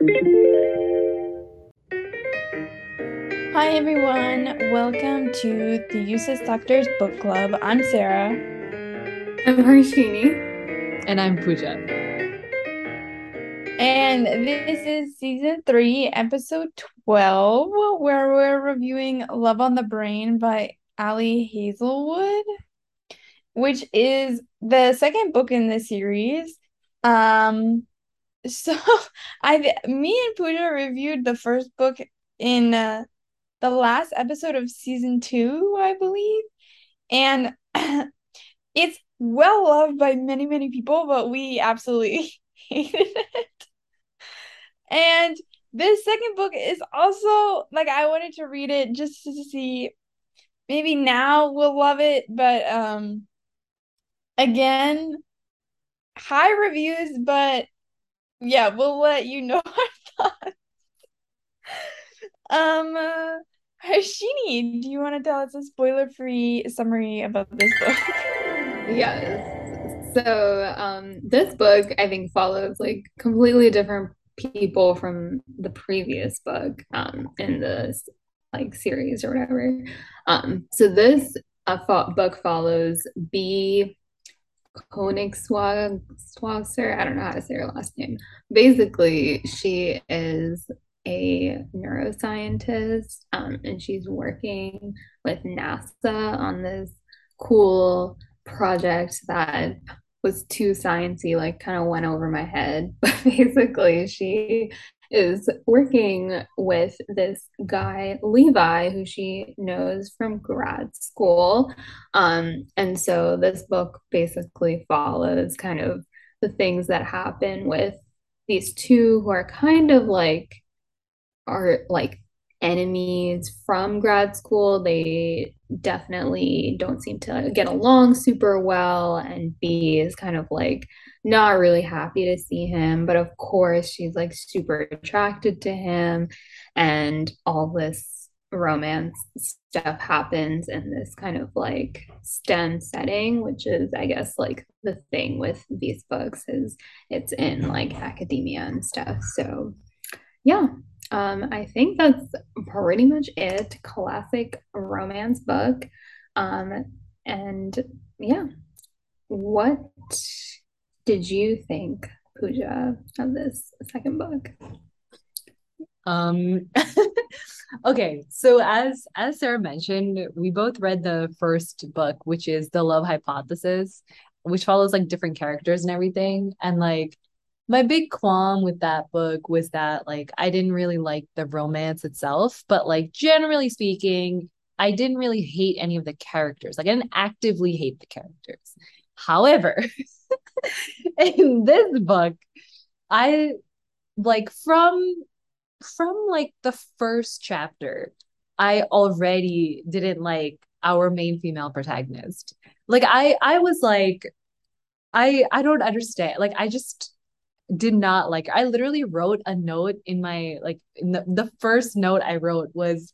Hi everyone, welcome to the Useless Doctors Book Club. I'm Sarah. I'm Harshini. And I'm Pooja. And this is season three, episode 12, where we're reviewing Love on the Brain by Ali Hazelwood, which is the second book in the series. Um, so I, me and Pooja reviewed the first book in uh, the last episode of season two, I believe. And it's well loved by many, many people, but we absolutely hated it. And this second book is also like I wanted to read it just to see maybe now we'll love it, but um again, high reviews, but yeah, we'll let you know our thoughts. Um uh, do you want to tell us a spoiler-free summary about this book? Yes. So, um, this book I think follows like completely different people from the previous book um, in this like series or whatever. Um, so this uh, fo- book follows Bee. Königswasser. I don't know how to say her last name. Basically, she is a neuroscientist um, and she's working with NASA on this cool project that was too sciencey, like kind of went over my head. But basically, she is working with this guy, Levi, who she knows from grad school. Um, and so this book basically follows kind of the things that happen with these two who are kind of like are like enemies from grad school. They definitely don't seem to get along super well. And Bee is kind of like not really happy to see him. But of course, she's like super attracted to him. And all this romance stuff happens in this kind of like STEM setting, which is, I guess, like the thing with these books is it's in like academia and stuff. So, yeah, um, I think that's pretty much it. Classic romance book. Um, and yeah, what did you think, Pooja, of this second book? Um okay, so as as Sarah mentioned, we both read the first book, which is The Love Hypothesis, which follows like different characters and everything. And like my big qualm with that book was that like I didn't really like the romance itself, but like generally speaking, I didn't really hate any of the characters. Like I didn't actively hate the characters. However, in this book, I like from from like the first chapter, I already didn't like our main female protagonist. Like I I was like I I don't understand. Like I just did not like I literally wrote a note in my like in the, the first note I wrote was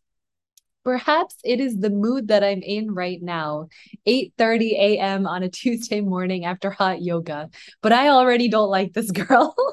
perhaps it is the mood that I'm in right now 8:30 a.m. on a Tuesday morning after hot yoga but I already don't like this girl.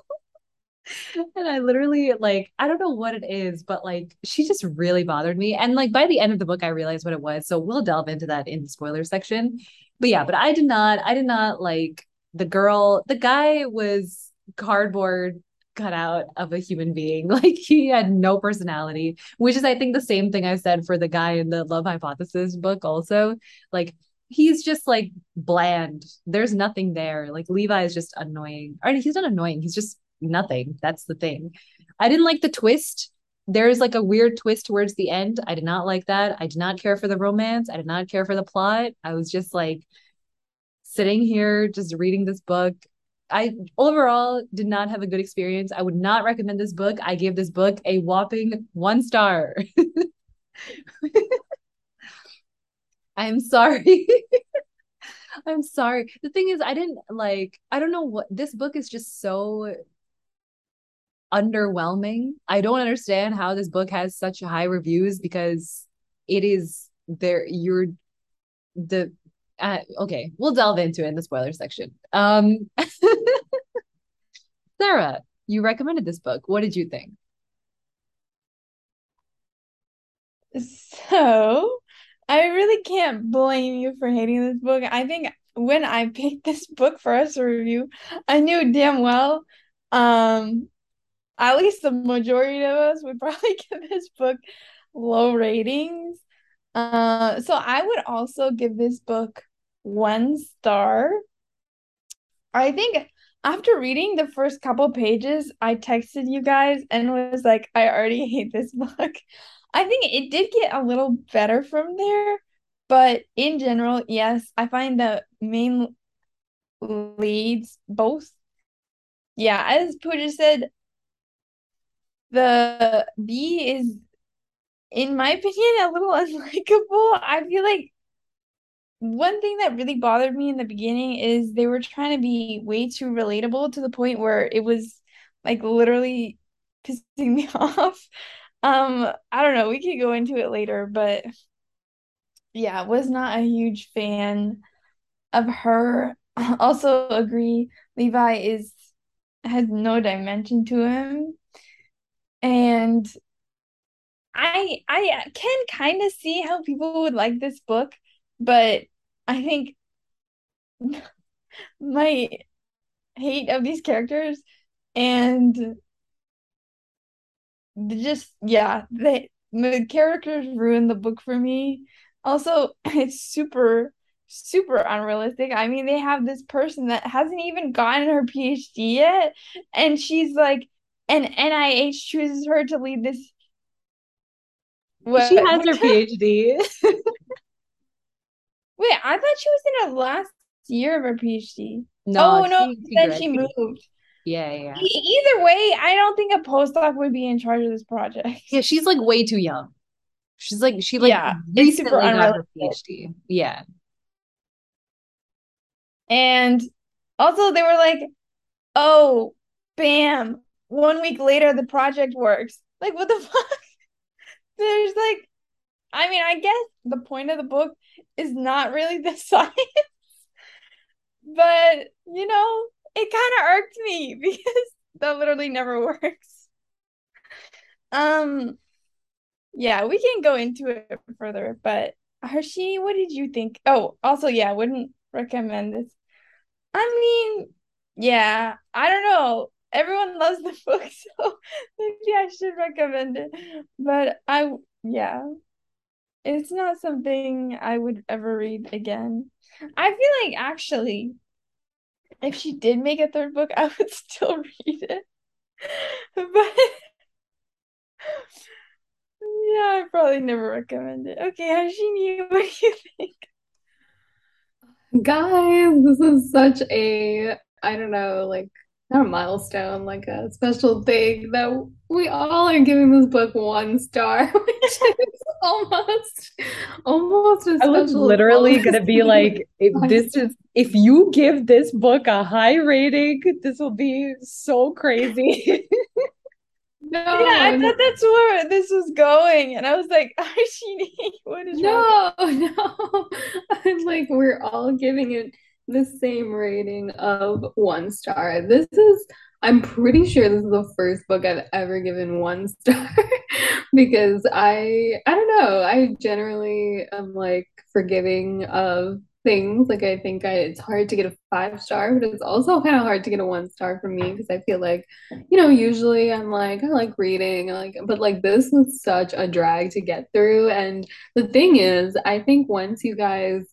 And I literally like I don't know what it is but like she just really bothered me. And like by the end of the book I realized what it was so we'll delve into that in the spoiler section. But yeah but I did not I did not like the girl. The guy was cardboard cutout of a human being. Like he had no personality, which is I think the same thing I said for the guy in the Love Hypothesis book also. Like he's just like bland. There's nothing there. Like Levi is just annoying. Or he's not annoying. He's just nothing. That's the thing. I didn't like the twist. There's like a weird twist towards the end. I did not like that. I did not care for the romance. I did not care for the plot. I was just like sitting here just reading this book I overall did not have a good experience. I would not recommend this book. I gave this book a whopping one star. I'm sorry. I'm sorry. The thing is, I didn't like, I don't know what this book is just so underwhelming. I don't understand how this book has such high reviews because it is there. You're the uh, okay, we'll delve into it in the spoiler section. Um, Sarah, you recommended this book. What did you think? So, I really can't blame you for hating this book. I think when I picked this book for us to review, I knew damn well, um, at least the majority of us would probably give this book low ratings. Uh, so I would also give this book one star. I think after reading the first couple pages, I texted you guys and was like, I already hate this book. I think it did get a little better from there, but in general, yes, I find the main leads both. Yeah, as Pooja said, the Bee is, in my opinion, a little unlikable. I feel like one thing that really bothered me in the beginning is they were trying to be way too relatable to the point where it was like literally pissing me off. Um, I don't know, we could go into it later, but yeah, was not a huge fan of her. Also agree Levi is has no dimension to him. And I I can kind of see how people would like this book, but I think my hate of these characters and just yeah, the the characters ruin the book for me. Also, it's super super unrealistic. I mean, they have this person that hasn't even gotten her PhD yet, and she's like, and NIH chooses her to lead this. What? She has her PhD. Wait, I thought she was in her last year of her PhD. No, oh no, then she moved. Yeah, yeah. Either way, I don't think a postdoc would be in charge of this project. Yeah, she's like way too young. She's like she like yeah, recently got her PhD. Yeah. And also they were like, oh, bam, one week later the project works. Like what the fuck? There's like I mean, I guess the point of the book is not really the science. but, you know, it kind of irked me because that literally never works. Um yeah, we can go into it further, but Hershey, what did you think? Oh, also yeah, wouldn't recommend this. I mean, yeah, I don't know. Everyone loves the book, so maybe I should recommend it. But I yeah. It's not something I would ever read again. I feel like actually if she did make a third book, I would still read it. but yeah, I probably never recommend it. Okay, Harshini, what do you think? Guys, this is such a I don't know, like a milestone, like a special thing that we all are giving this book one star, which is almost almost I was literally gonna be like, if this is if you give this book a high rating, this will be so crazy. No, yeah, I thought that's where this was going, and I was like, Archie, what is no, wrong? no? I'm like, we're all giving it the same rating of one star. This is, I'm pretty sure this is the first book I've ever given one star because I, I don't know, I generally am like forgiving of things. Like I think I, it's hard to get a five star, but it's also kind of hard to get a one star for me because I feel like, you know, usually I'm like I like reading, like but like this was such a drag to get through. And the thing is, I think once you guys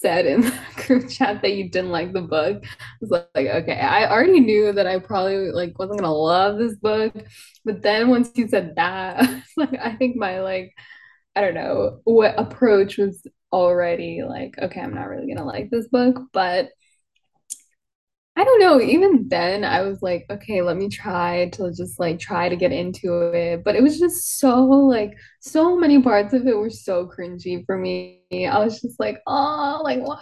said in the group chat that you didn't like the book. I was like, okay i already knew that i probably like wasn't gonna love this book but then once you said that like i think my like i don't know what approach was already like okay i'm not really gonna like this book but I don't know. Even then, I was like, okay, let me try to just like try to get into it. But it was just so like so many parts of it were so cringy for me. I was just like, oh, like why,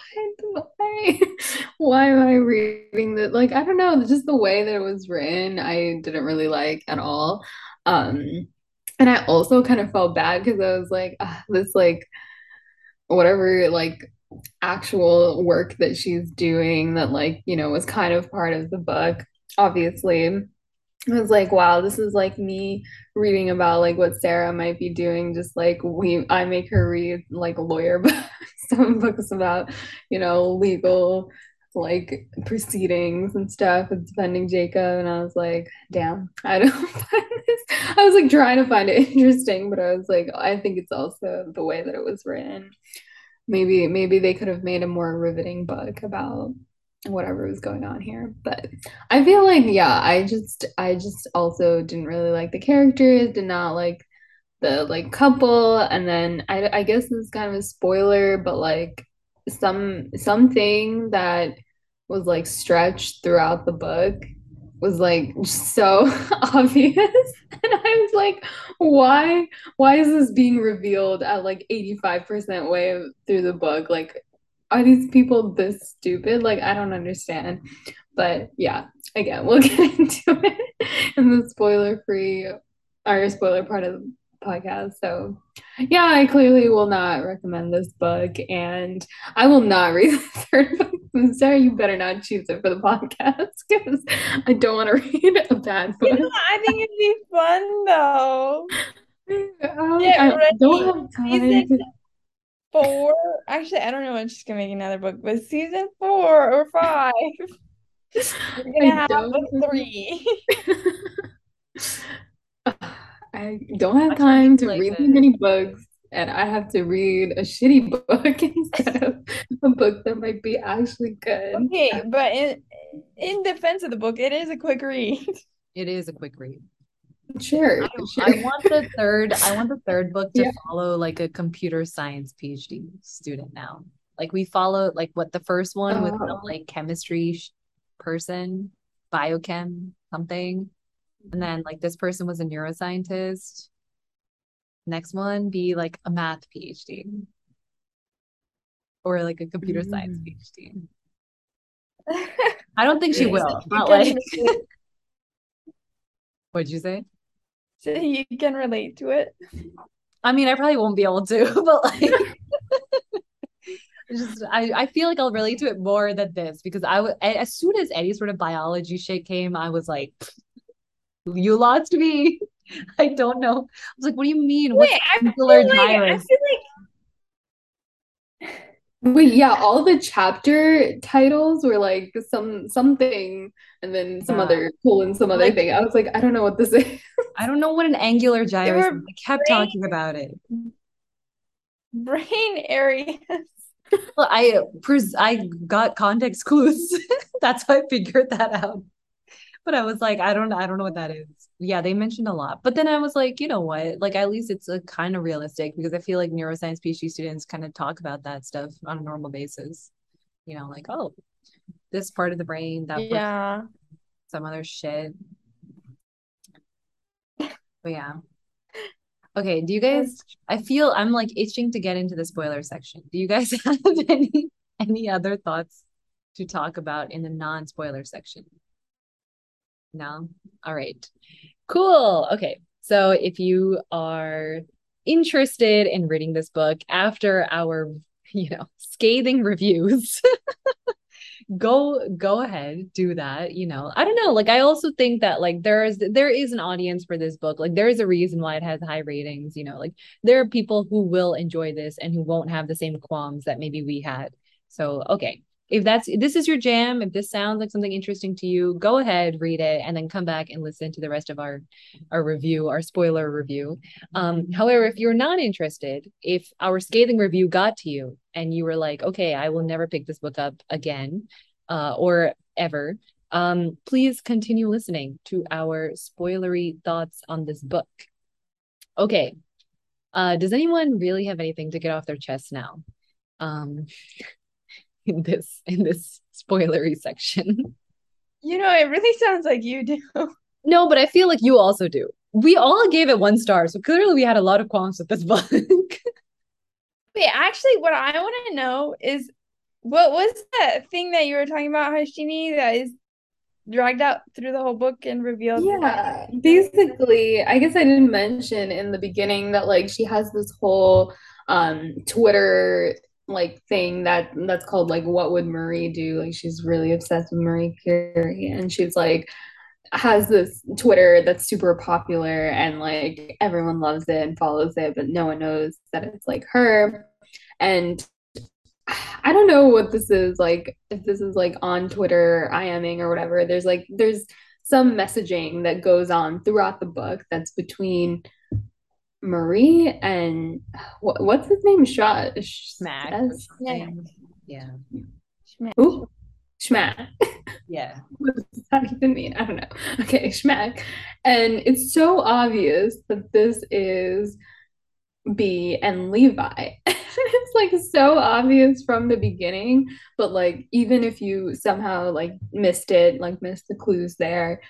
why, why am I reading that? Like, I don't know, just the way that it was written, I didn't really like at all. Um, and I also kind of felt bad because I was like, ah, this like whatever like actual work that she's doing that like you know was kind of part of the book obviously I was like, wow, this is like me reading about like what Sarah might be doing, just like we I make her read like lawyer books, some books about, you know, legal like proceedings and stuff and defending Jacob. And I was like, damn, I don't find this. I was like trying to find it interesting, but I was like, I think it's also the way that it was written. Maybe maybe they could have made a more riveting book about whatever was going on here. But I feel like yeah, I just I just also didn't really like the characters, did not like the like couple, and then I I guess this is kind of a spoiler, but like some something that was like stretched throughout the book was like so obvious and I was like why why is this being revealed at like 85% way through the book like are these people this stupid? Like, I don't understand. But yeah, again, we'll get into it in the spoiler free or spoiler part of the podcast. So yeah, I clearly will not recommend this book and I will not read the third book. Sarah, you better not choose it for the podcast because I don't want to read a bad book. You know, I think it'd be fun though. Um, Get I ready. don't have time to four. Actually, I don't know when she's gonna make another book, but season four or five, we're gonna I have don't three. I don't have time to read that many books, and I have to read a shitty book instead of a book that might be actually good. Okay, but in in defense of the book, it is a quick read. It is a quick read. Sure, I, sure. I want the third. I want the third book to Yeah. follow like a computer science PhD student now. Like we follow like what the first one with oh. some, Oh. like chemistry sh- person, biochem something, and then like this person was a neuroscientist. Next one be like a math PhD or like a computer science Mm. PhD. I don't think she will. like what'd you say? so you can relate to it. I mean, I probably won't be able to, but like just I, I feel like I'll relate to it more than this because I would as soon as any sort of biology shit came, I was like, you lost me. I don't know. I was like, what do you mean? What's Wait, I feel angular like I feel like Wait, yeah, all the chapter titles were like some something and then some Yeah. other colon some other Like- thing. I was like, I don't know what this is. I don't know what an angular gyrus is. I kept brain- talking about it. brain areas. Well, I pres I got context clues. That's how I figured that out. But I was like, I don't I don't know what that is. Yeah, they mentioned a lot. But then I was like, you know what? Like at least it's uh, a kind of realistic because I feel like neuroscience PhD students kind of talk about that stuff on a normal basis. You know, like, oh, this part of the brain, that Yeah. some other shit. But yeah. Okay, do you guys I feel I'm like itching to get into the spoiler section. Do you guys have any any other thoughts to talk about in the non-spoiler section? No? All right. Cool. Okay. So if you are interested in reading this book after our, you know, scathing reviews, go go ahead, do that, you know. I don't know, like I also think that like there is there is an audience for this book. Like there is a reason why it has high ratings, you know. Like there are people who will enjoy this and who won't have the same qualms that maybe we had. So, okay. If that's this is your jam, if this sounds like something interesting to you, go ahead, read it, and then come back and listen to the rest of our our review, our spoiler review. Um, however, if you're not interested, if our scathing review got to you and you were like, okay, I will never pick this book up again, uh, or ever, um, please continue listening to our spoilery thoughts on this book. Okay. Uh, does anyone really have anything to get off their chest now? Um, in this in this spoilery section. You know, it really sounds like you do. No, but I feel like you also do. We all gave it one star, so clearly we had a lot of qualms with this book. Wait, actually, what I want to know is what was that thing that you were talking about, Harshini, that is dragged out through the whole book and revealed? Yeah, basically, I guess I didn't mention in the beginning that like she has this whole um Twitter like thing that that's called like what would Marie do? Like she's really obsessed with Marie Curie and she's like has this Twitter that's super popular and like everyone loves it and follows it, but no one knows that it's like her. And I don't know what this is like, if this is like on Twitter, IMing or whatever. There's like, there's some messaging that goes on throughout the book that's between Marie and what, what's his name? Shot Smack. Yeah. Yeah. Schmack. Ooh, Schmack. Yeah. what does that even mean? I don't know. Okay, Schmack. And it's so obvious that this is Bee and Levi. it's like so obvious from the beginning, but like even if you somehow like missed it, like missed the clues there,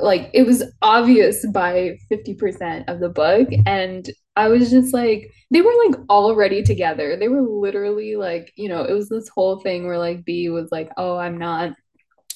like it was obvious by 50% of the book and I was just like they were like already together. They were literally like, you know, it was this whole thing where like Bee was like, "Oh, I'm not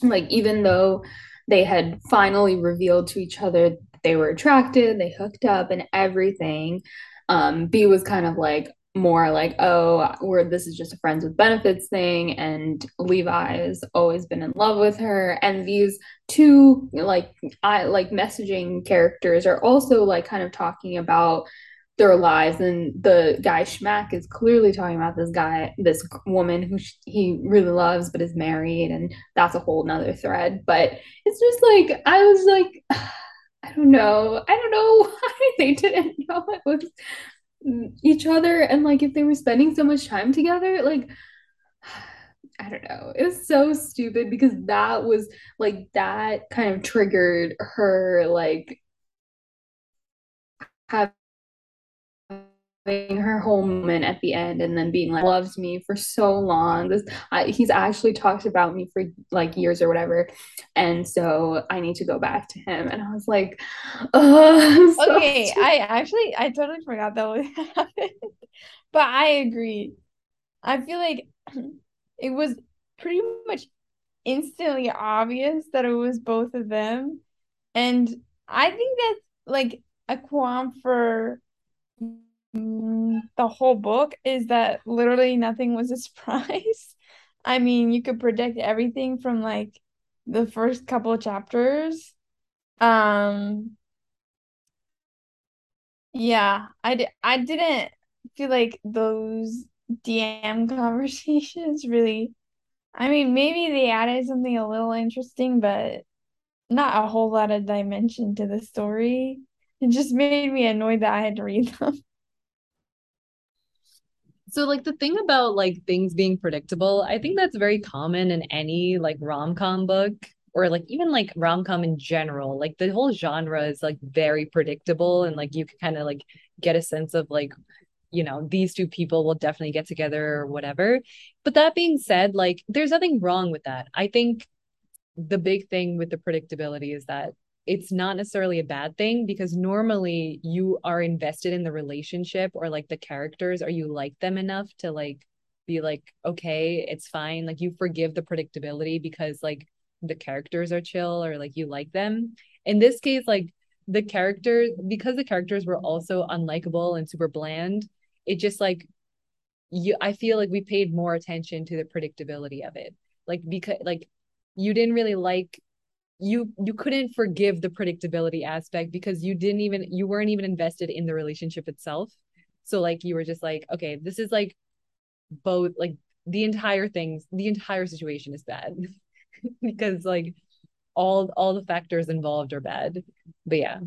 like even though they had finally revealed to each other they were attracted, they hooked up and everything. Um, Bee was kind of like more like, oh, we're this is just a friends with benefits thing, and Levi has always been in love with her. And these two like I like messaging characters are also like kind of talking about their lives. And the guy Schmack is clearly talking about this guy this woman who sh- he really loves but is married and that's a whole nother thread. But it's just like i was like i don't know. I don't know why they didn't know it was each other and like if they were spending so much time together like i don't know. It was so stupid because that was like that kind of triggered her like her whole moment at the end and then being like loves me for so long this I, he's actually talked about me for like years or whatever and so i need to go back to him and i was like oh so Okay, I actually I totally forgot that was happened. But I agree. I feel like it was pretty much instantly obvious that it was both of them. And I think that's like a qualm for the whole book is that literally nothing was a surprise. I mean, you could predict everything from like the first couple of chapters. Um, yeah, I di I didn't feel like those DM conversations really. I mean, maybe they added something a little interesting, but not a whole lot of dimension to the story. It just made me annoyed that I had to read them. So like the thing about like things being predictable, I think that's very common in any like rom-com book or like even like rom-com in general. Like the whole genre is like very predictable and like you can kind of like get a sense of like you know these two people will definitely get together or whatever. But that being said, like there's nothing wrong with that. I think the big thing with the predictability is that it's not necessarily a bad thing because normally you are invested in the relationship or like the characters or you like them enough to like be like okay it's fine. Like you forgive the predictability because like the characters are chill or like you like them. In this case like the characters because the characters were also unlikable and super bland it just like you I feel like we paid more attention to the predictability of it. Like because like you didn't really like you you couldn't forgive the predictability aspect because you didn't even you weren't even invested in the relationship itself. So like you were just like okay this is like both like the entire things the entire situation is bad. Because like all all the factors involved are bad. But yeah.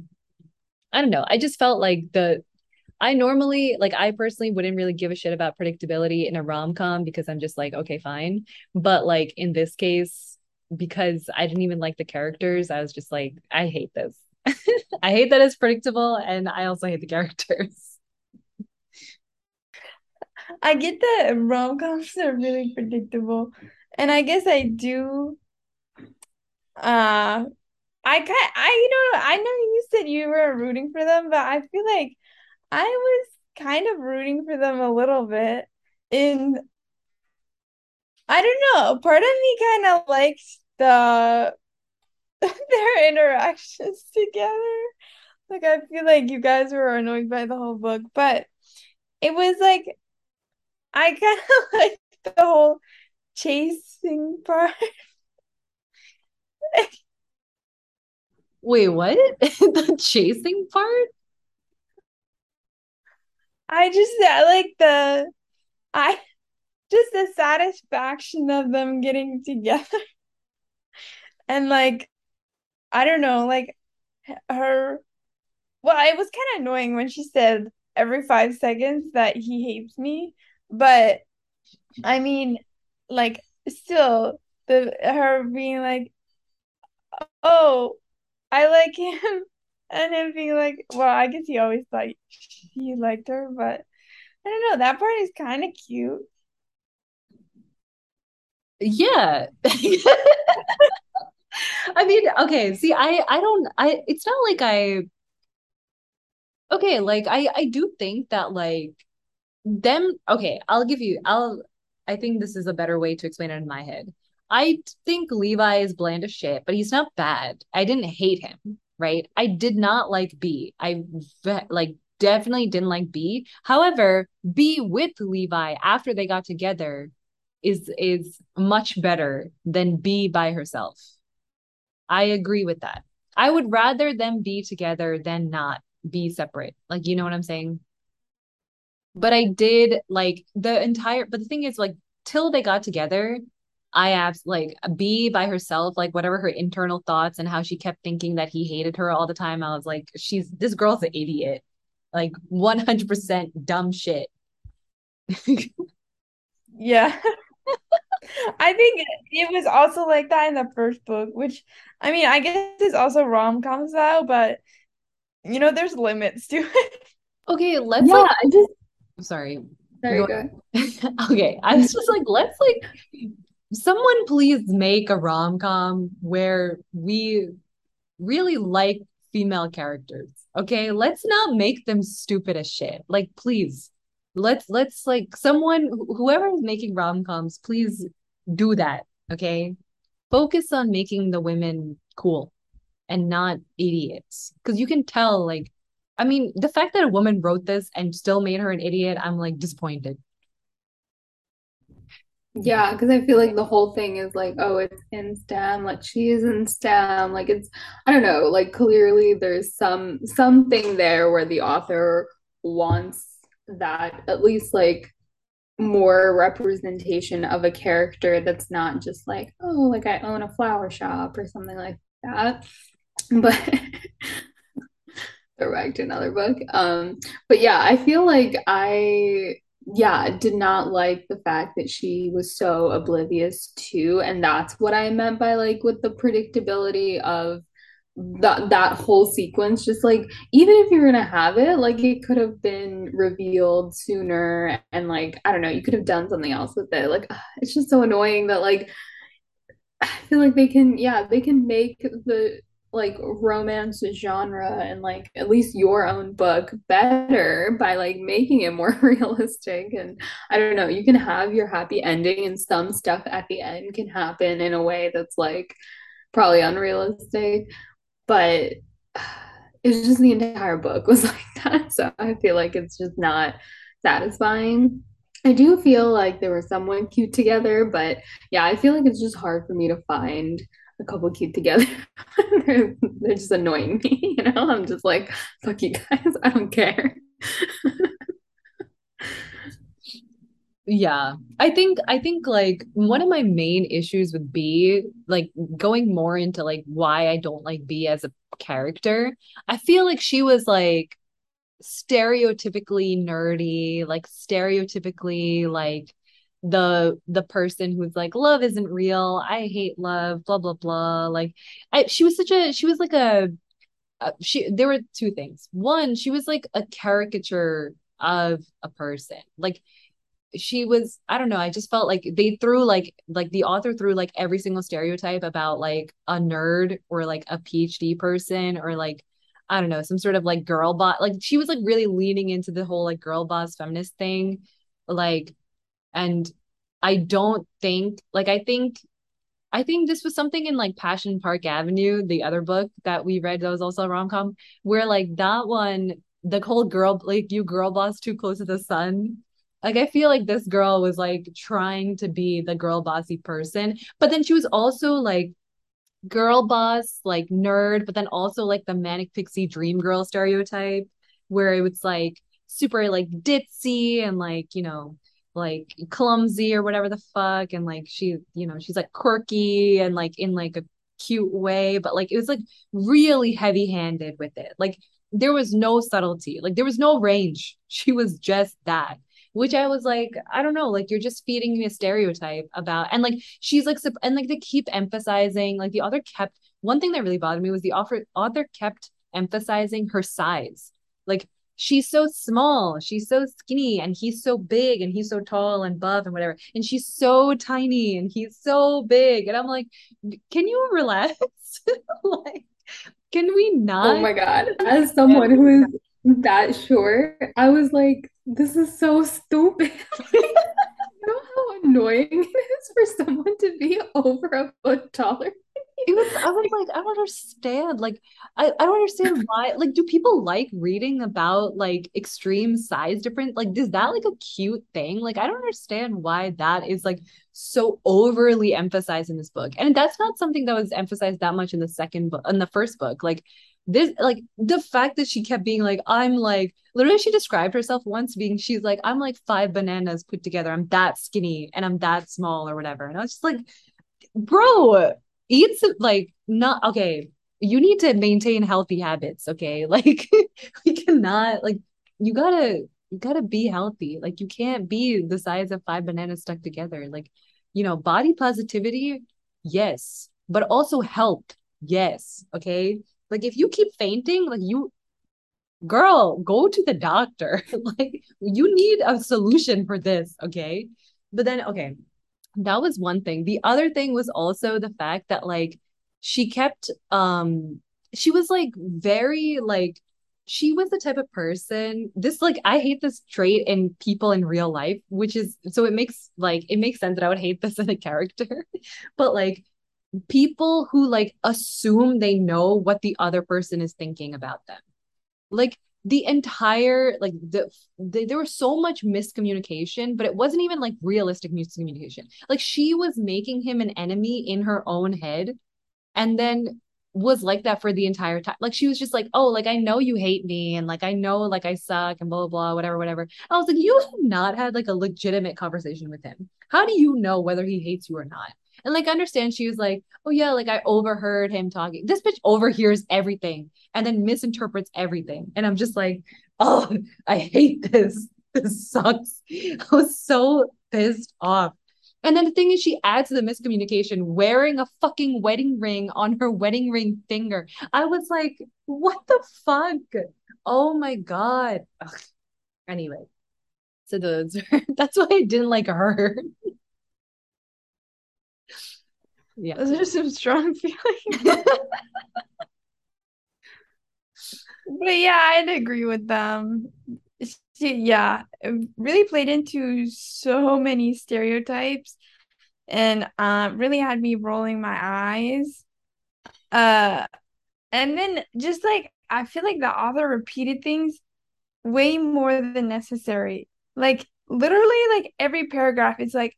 I don't know. I just felt like the I normally like I personally wouldn't really give a shit about predictability in a rom-com because I'm just like, okay, fine. But like in this case, because I didn't even like the characters, I was just like, I hate this. I hate that it's predictable and I also hate the characters. I get that rom-coms are really predictable, and I guess I do. Uh, I kind I you know I know you said you were rooting for them, but I feel like I was kind of rooting for them a little bit. In I don't know, part of me kind of likes the their interactions together. Like I feel like you guys were annoyed by the whole book, but it was like I kind of like the whole chasing part. Wait, what? the chasing part? I just I like the I just the satisfaction of them getting together. And like I don't know, like her well, it was kind of annoying when she said every five seconds that he hates me, but I mean, like still the her being like, oh, I like him, and him being like, well, I guess he always thought he liked her, but I don't know, that part is kind of cute. Yeah. I mean, okay, see, I I don't I it's not like I okay, like I I do think that like them okay, I'll give you I'll I think this is a better way to explain it in my head. I think Levi is bland as shit, but he's not bad. I didn't hate him, right? I did not like Bee. I like definitely didn't like Bee. However, Bee with Levi after they got together is is much better than Bee by herself. I agree with that. I would rather them be together than not be separate. Like, you know what I'm saying? But I did like the entire, but the thing is, like, till they got together, I have like Bee by herself, like whatever her internal thoughts and how she kept thinking that he hated her all the time. I was like, she's this girl's an idiot, like 100% dumb shit. yeah. I think it was also like that in the first book, which I mean, I guess it's also rom-com style, but you know, there's limits to it. Okay, let's yeah, like I just I'm sorry. Sorry, go okay, I was just like, let's like someone please make a rom-com where we really like female characters. Okay, let's not make them stupid as shit. Like, please, let's let's like someone whoever is making rom-coms, please do that. Okay, focus on making the women cool and not idiots because you can tell like I mean, the fact that a woman wrote this and still made her an idiot, I'm like disappointed. Yeah, because I feel like the whole thing is like, oh, it's in STEM, like she is in STEM, like it's, I don't know, like clearly there's some something there where the author wants that at least like more representation of a character that's not just like, oh, like I own a flower shop or something like that. But back to another book. Um, but yeah, I feel like I yeah, did not like the fact that she was so oblivious to, and that's what I meant by like with the predictability of that that whole sequence. Just like even if you're gonna have it, like it could have been revealed sooner, and like I don't know, you could have done something else with it. Like it's just so annoying that like I feel like they can, yeah, they can make the like romance genre and like at least your own book better by like making it more realistic and i don't know you can have your happy ending and some stuff at the end can happen in a way that's like probably unrealistic but it's just the entire book was like that so i feel like it's just not satisfying I do feel like they were somewhat cute together, but yeah, I feel like it's just hard for me to find a couple cute together. they're, they're just annoying me, you know? I'm just like, fuck you guys, I don't care. Yeah. I think I think like one of my main issues with Bee, like going more into like why I don't like Bee as a character, I feel like she was like stereotypically nerdy, like stereotypically like the the person who's like love isn't real. I hate love blah blah blah. Like I, she was such a she was like a, a she there were two things. One she was like a caricature of a person. Like she was i don't know i just felt like they threw like like the author threw like every single stereotype about like a nerd or like a phd person or like i don't know some sort of like girl boss like she was like really leaning into the whole like girl boss feminist thing like and I don't think like I think I think this was something in like Passion Park Avenue, the other book that we read that was also a rom-com, where like that one, the whole girl like you girl boss too close to the sun. Like I feel like this girl was like trying to be the girl bossy person, but then she was also like girl boss, like nerd, but then also like the manic pixie dream girl stereotype, where it was like super like ditzy and like, you know, like clumsy or whatever the fuck. And like she, you know, she's like quirky and like in like a cute way, but like it was like really heavy handed with it. Like there was no subtlety, like there was no range. She was just that which I was like, I don't know, like you're just feeding me a stereotype about, and like she's like, and like they keep emphasizing, like the author kept one thing that really bothered me was the author author kept emphasizing her size, like she's so small, she's so skinny, and he's so big, and he's so tall and buff and whatever, and she's so tiny, and he's so big, and I'm like, can you relax? like, can we oh not? Oh my god! As someone who is that short, I was like, this is so stupid. you know how annoying it is for someone to be over a foot taller? It was, I was like, I don't understand. Like, I, I don't understand why. Like, do people like reading about like extreme size difference? Like, is that like a cute thing? Like, I don't understand why that is like so overly emphasized in this book. And that's not something that was emphasized that much in the second book, in the first book. Like, this like the fact that she kept being like i'm like literally she described herself once being she's like i'm like five bananas put together. I'm that skinny and i'm that small or whatever. And i was just like bro eat some, like not okay you need to maintain healthy habits okay? Like we cannot like you gotta you gotta be healthy. Like you can't be the size of five bananas stuck together. Like you know body positivity yes but also health yes okay like if you keep fainting, like you girl, go to the doctor. like you need a solution for this, okay? But then okay, that was one thing. The other thing was also the fact that like she kept um she was like very like she was the type of person this like i hate this trait in people in real life which is so it makes like it makes sense that i would hate this in a character but like people who like assume they know what the other person is thinking about them. Like the entire like the, the there was so much miscommunication, but it wasn't even like realistic miscommunication. Like she was making him an enemy in her own head and then was like that for the entire time. Like she was just like, "Oh, like I know you hate me and like I know like I suck and blah blah blah whatever whatever." I was like, "You have not had like a legitimate conversation with him. How do you know whether he hates you or not?" And like understand she was like, oh yeah, like I overheard him talking. This bitch overhears everything and then misinterprets everything. And I'm just like, oh, I hate this. This sucks. I was so pissed off. And then the thing is, she adds to the miscommunication wearing a fucking wedding ring on her wedding ring finger. I was like, what the fuck? Oh my God. Ugh. Anyway, so those, that's why I didn't like her. Yeah. Those are some strong feelings. but yeah, I'd agree with them. She, yeah, really played into so many stereotypes and uh, really had me rolling my eyes. Uh, and then just like I feel like the author repeated things way more than necessary. Like literally, like every paragraph, is like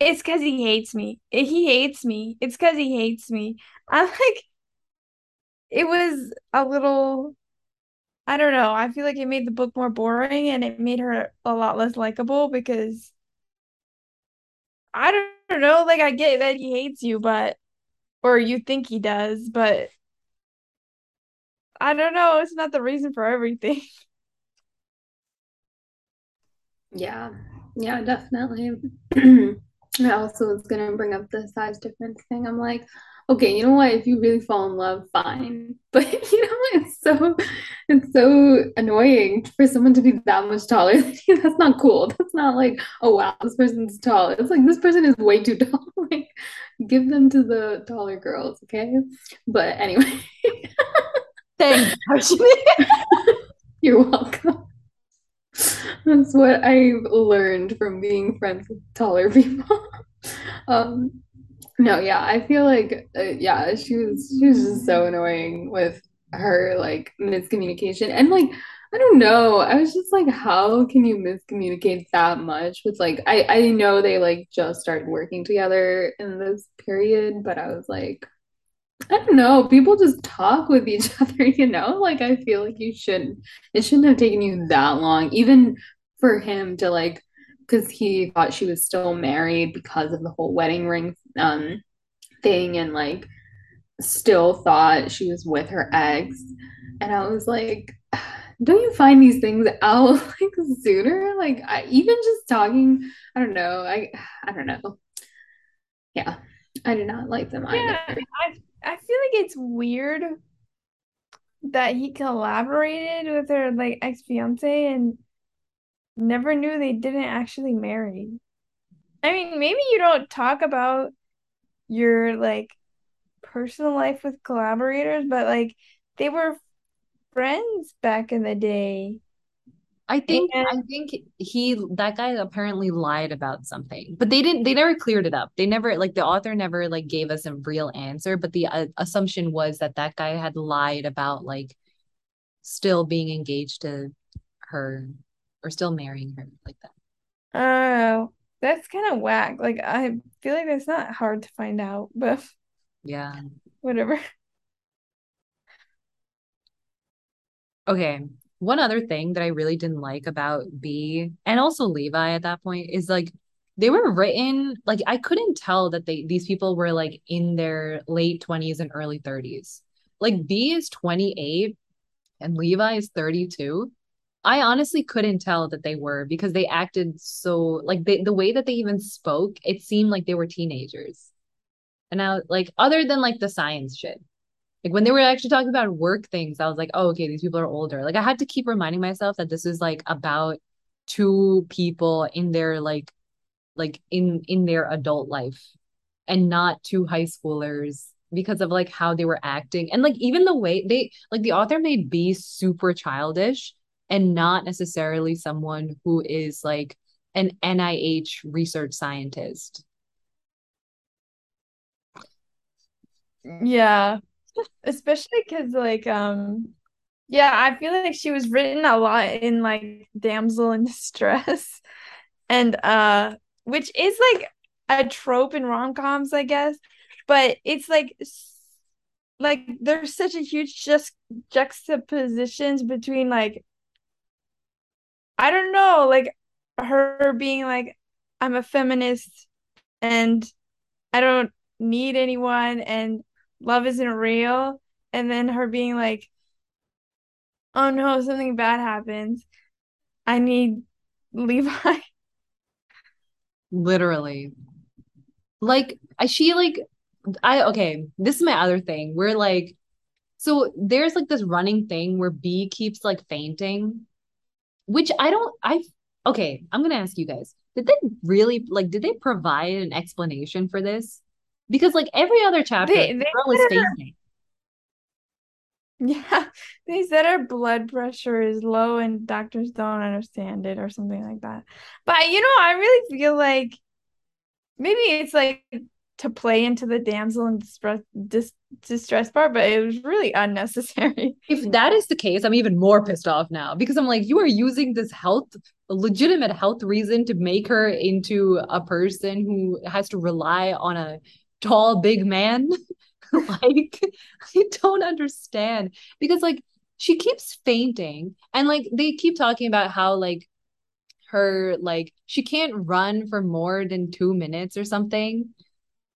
it's because he hates me. He hates me. It's because he hates me. I'm like, it was a little, I don't know. I feel like it made the book more boring and it made her a lot less likable because I don't know. Like, I get that he hates you, but, or you think he does, but I don't know. It's not the reason for everything. Yeah. Yeah, definitely. I also was gonna bring up the size difference thing. I'm like, okay, you know what? If you really fall in love, fine. But you know, it's so it's so annoying for someone to be that much taller. That's not cool. That's not like, oh wow, this person's tall. It's like this person is way too tall. like, give them to the taller girls, okay? But anyway. Thanks, You're welcome. That's what I've learned from being friends with taller people. um, no, yeah, I feel like uh, yeah, she was she was just so annoying with her like miscommunication and like I don't know. I was just like, how can you miscommunicate that much? With like, I I know they like just started working together in this period, but I was like, I don't know. People just talk with each other, you know? Like I feel like you shouldn't. It shouldn't have taken you that long, even for him to like, because he thought she was still married because of the whole wedding ring um thing, and like still thought she was with her ex. And I was like, don't you find these things out like sooner? Like I even just talking, I don't know. I I don't know. Yeah. I did not like them either. Yeah, I I feel like it's weird that he collaborated with her like ex-fiance and never knew they didn't actually marry. I mean, maybe you don't talk about your like personal life with collaborators, but like they were friends back in the day. I think And I think he that guy apparently lied about something, but they didn't. They never cleared it up. They never like the author never like gave us a real answer. But the uh, assumption was that that guy had lied about like still being engaged to her or still marrying her like that. oh, that's kind of whack. Like I feel like that's not hard to find out, but Yeah. whatever. Okay. One other thing that I really didn't like about Bee and also Levi at that point is like they were written like I couldn't tell that they these people were like in their late 20s and early 30s. Like Bee is 28 and Levi is 32. I honestly couldn't tell that they were because they acted so like they, the way that they even spoke, it seemed like they were teenagers. And I like other than like the science shit. Like when they were actually talking about work things, I was like, oh, okay, these people are older. Like I had to keep reminding myself that this is like about two people in their like like in in their adult life and not two high schoolers because of like how they were acting and like even the way they like the author may be super childish and not necessarily someone who is like an NIH research scientist. Yeah, especially because like um yeah, I feel like she was written a lot in like damsel in distress. And uh which is like a trope in rom-coms, I guess, but it's like like there's such a huge just juxtapositions between like I don't know, like her being like I'm a feminist and I don't need anyone and love isn't real and then her being like oh no, something bad happens. I need Levi. Literally. Like I she like I okay, this is my other thing. We're like so there's like this running thing where Bee keeps like fainting, which I don't I okay, I'm gonna ask you guys. Did they really like did they provide an explanation for this? Because like every other chapter, They the girl is her, yeah, they said her blood pressure is low and doctors don't understand it or something like that. But you know, I really feel like maybe it's like to play into the damsel in distress dis distress part, but it was really unnecessary. If that is the case, I'm even more pissed off now because I'm like, you are using this health, legitimate health reason to make her into a person who has to rely on a tall, big man. like, I don't understand. Because, like, she keeps fainting and, like, they keep talking about how, like, her, like, she can't run for more than two minutes or something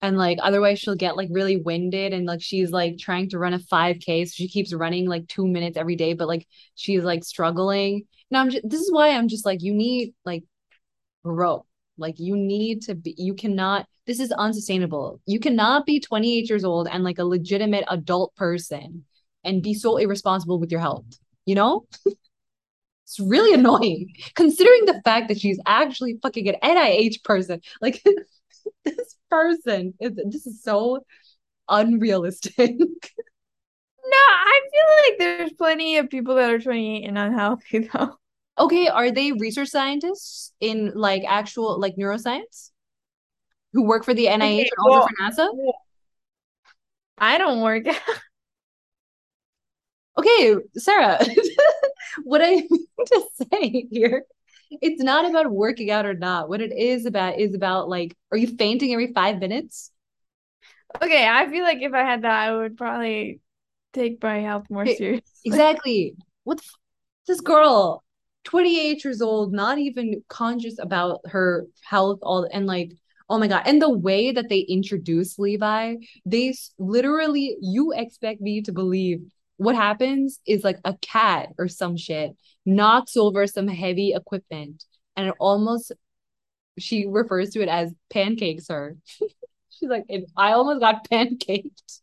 and like otherwise she'll get like really winded and like she's like trying to run a 5k so she keeps running like two minutes every day but like she's like struggling. Now i'm just this is why i'm just like you need like grow like you need to be you cannot this is unsustainable you cannot be 28 years old and like a legitimate adult person and be so irresponsible with your health you know it's really annoying considering the fact that she's actually fucking an nih person like this person is this is so unrealistic. No, I feel like there's plenty of people that are 28 and unhealthy though. Okay, are they research scientists in like actual like neuroscience who work for the NIH Okay, and also well, for NASA? I don't work. Out. Okay, Sarah, what I mean to say here, it's not about working out or not. What it is about is about like, are you fainting every five minutes? Okay, I feel like if I had that, I would probably take my health more seriously. Exactly. What this girl, 28 years old, not even conscious about her health, all and like, oh my God. And the way that they introduce Levi, they literally, you expect me to believe what happens is like a cat or some shit knocks over some heavy equipment and it almost she refers to it as pancakes her. She's like, I almost got pancaked.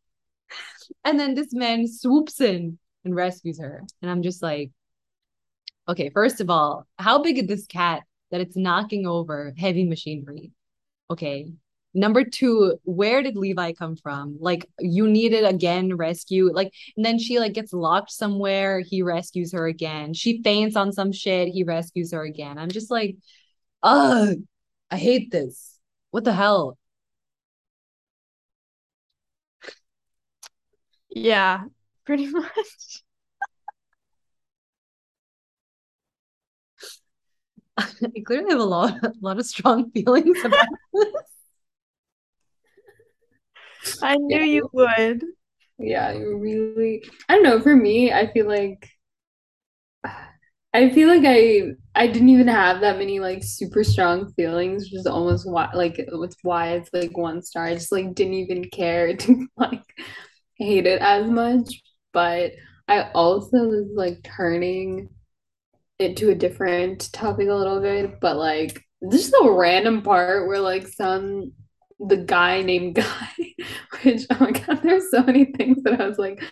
And then this man swoops in and rescues her. And I'm just like, okay, first of all, how big is this cat that it's knocking over heavy machinery? Okay. Number two, where did Levi come from? Like, you needed again rescue. Like, and then she like gets locked somewhere. He rescues her again. She faints on some shit. He rescues her again. I'm just like, ugh, I hate this. What the hell? Yeah, pretty much. I clearly have a lot, a lot of strong feelings about this. I knew yeah. you would. Yeah, you really. I don't know. For me, I feel like I feel like I I didn't even have that many like super strong feelings, which is almost why like it's why it's like one star. I just like didn't even care to like hate it as much. But I also was like turning to a different topic a little bit, but like this is a random part where like some the guy named Guy, which oh my god, there's so many things that I was like,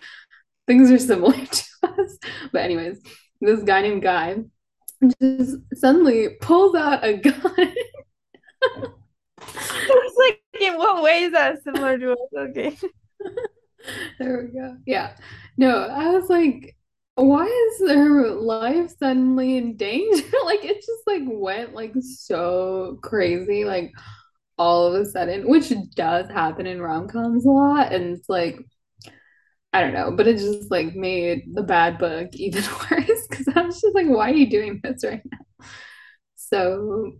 things are similar to us. But anyways, this guy named Guy just suddenly pulls out a gun. it's like in what way is that similar to us? Okay. there we go. Yeah. No, I was like, why is their life suddenly in danger? like it just like went like so crazy, like all of a sudden, which does happen in rom-coms a lot. And it's like, I don't know, but it just like made the bad book even worse because I was just like, why are you doing this right now? So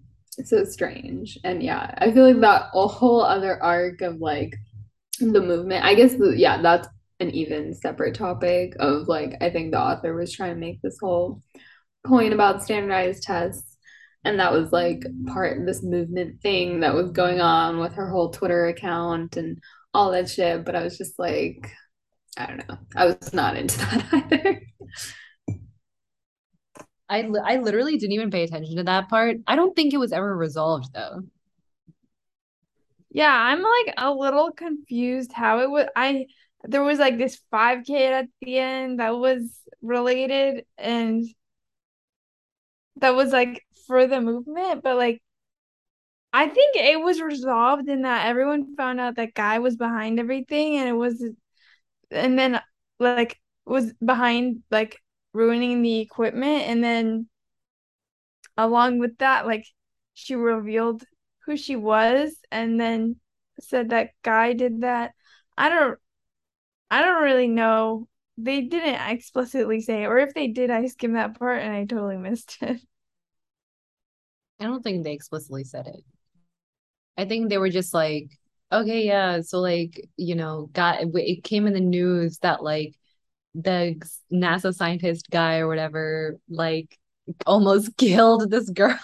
so strange. And yeah, I feel like that a whole other arc of like the movement. I guess yeah, that's an even separate topic of like I think the author was trying to make this whole point about standardized tests and that was like part of this movement thing that was going on with her whole Twitter account and all that shit but I was just like I don't know. I was not into that either. I I literally didn't even pay attention to that part. I don't think it was ever resolved though. Yeah, I'm like a little confused how it was. I there was like this 5K at the end that was related and that was like for the movement, but like I think it was resolved in that everyone found out that guy was behind everything and it was and then like was behind like ruining the equipment. And then along with that like she revealed who she was and then said that guy did that. I don't i don't really know they didn't explicitly say or if they did i skimmed that part and i totally missed it i don't think they explicitly said it i think they were just like Okay, yeah. So like, you know, got it came in the news that like the NASA scientist guy or whatever like almost killed this girl.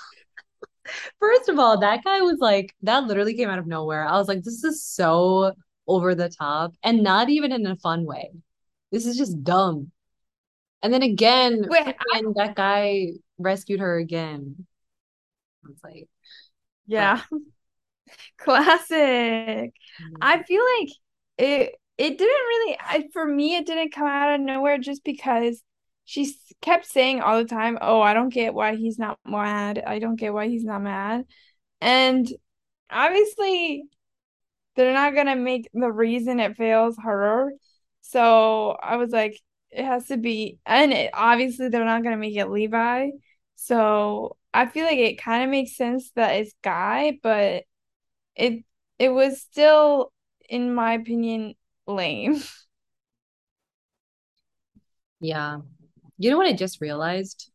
First of all, that guy was like that literally came out of nowhere. I was like, this is so over the top and not even in a fun way. This is just dumb. And then again, Wait, that guy rescued her again. I was like, yeah. Classic. Mm-hmm. I feel like it it didn't really I, for me it didn't come out of nowhere just because she kept saying all the time, "Oh, I don't get why he's not mad. I don't get why he's not mad." And obviously they're not to make the reason it fails her. So, I was like it has to be and it, obviously they're not to make it Levi. So, I feel like it kind of makes sense that it's Guy, but it it was still, in my opinion, lame. Yeah. You know what I just realized?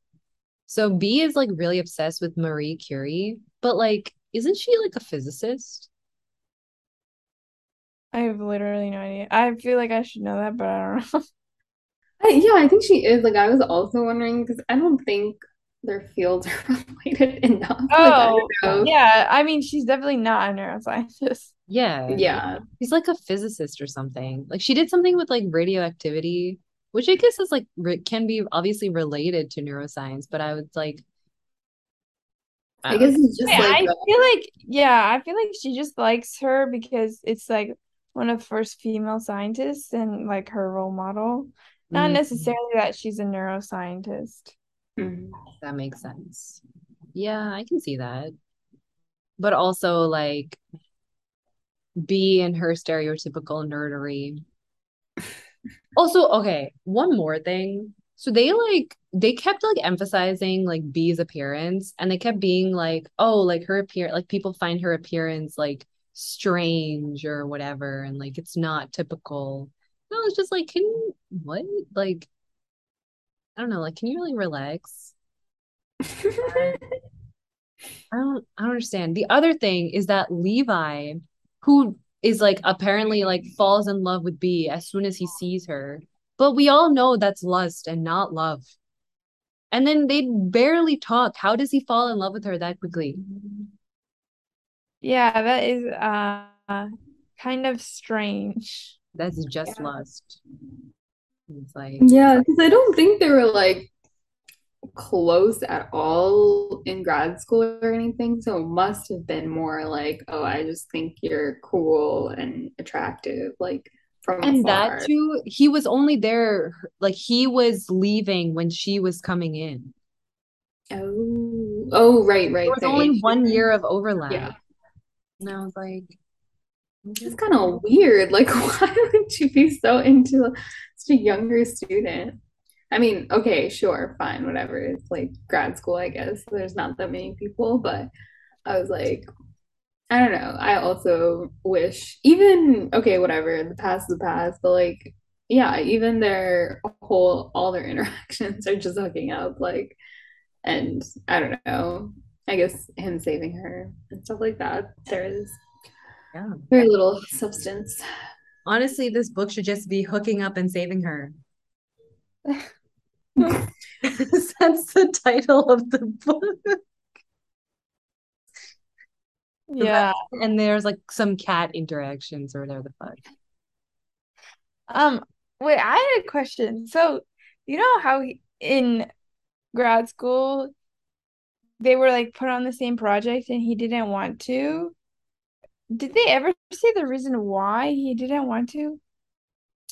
So Bee is like really obsessed with Marie Curie, but like, isn't she like a physicist? I have literally no idea. I feel like I should know that, but I don't know. I, yeah, I think she is. Like, I was also wondering because I don't think their fields are related enough. Like, I Oh, yeah. I mean, she's definitely not a neuroscientist. Yeah. Yeah. She's like a physicist or something. Like she did something with like radioactivity, which I guess is like re can be obviously related to neuroscience, but I would like I I guess it's just Wait, like I the, feel like, yeah, I feel like she just likes her because it's like one of the first female scientists and like her role model. Not Mm, necessarily that she's a neuroscientist. Mhm. that makes sense. Yeah, I can see that. But also like Bee and her stereotypical nerdery. Also, okay, one more thing. So they like they kept like emphasizing like Bee's appearance and they kept being like, oh, like her appear like people find her appearance like strange or whatever and like it's not typical. No, it's just like, can you what? Like, I don't know, like can you really relax? I don't I don't understand. The other thing is that Levi, who is like apparently like falls in love with B as soon as he sees her. But we all know that's lust and not love. And then they barely talk. How does he fall in love with her that quickly? Yeah, that is uh kind of strange. That's just Yeah. lust. It's like, Yeah, because I don't think they were like close at all in grad school or anything. So it must have been more like, oh, I just think you're cool and attractive, like from and that too, he was only there, like he was leaving when she was coming in. Oh, oh, right, right. There right. was The only one year of overlap. Yeah. And I was like, It's kind of weird. Like, why would you be so into such a younger student? I mean, okay, sure, fine, whatever. It's like grad school, I guess. There's not that many people, but I was like, I don't know. I also wish, even, okay, whatever, the past is the past, but like, yeah, even their whole, all their interactions are just hooking up, like, and I don't know. I guess him saving her and stuff like that. There is yeah. very little substance. Honestly, this book should just be hooking up and saving her. That's the title of the book. Yeah. And there's like some cat interactions or whatever the fuck. Um, wait, I had a question. So, you know how he, in grad school they were like put on the same project and he didn't want to? Did they ever say the reason why he didn't want to?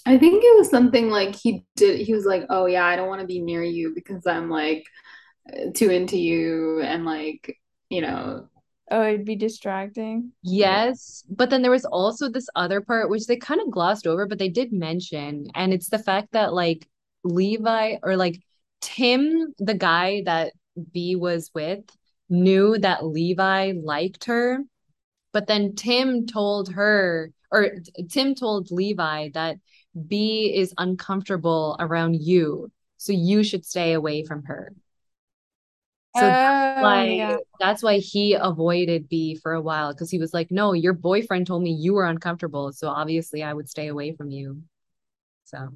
I think it was something like he did, he was like, oh yeah, I don't want to be near you because I'm like too into you and like, you know, Oh, it'd be distracting. Yes, but then there was also this other part which they kind of glossed over, but they did mention, and it's the fact that like Levi or like Tim, the guy that Bee was with, knew that Levi liked her, but then Tim told her, or Tim told Levi that Bee is uncomfortable around you, so you should stay away from her. So that's Oh, why yeah. that's why he avoided Bee for a while because he was like, no, your boyfriend told me you were uncomfortable, so obviously I would stay away from you. So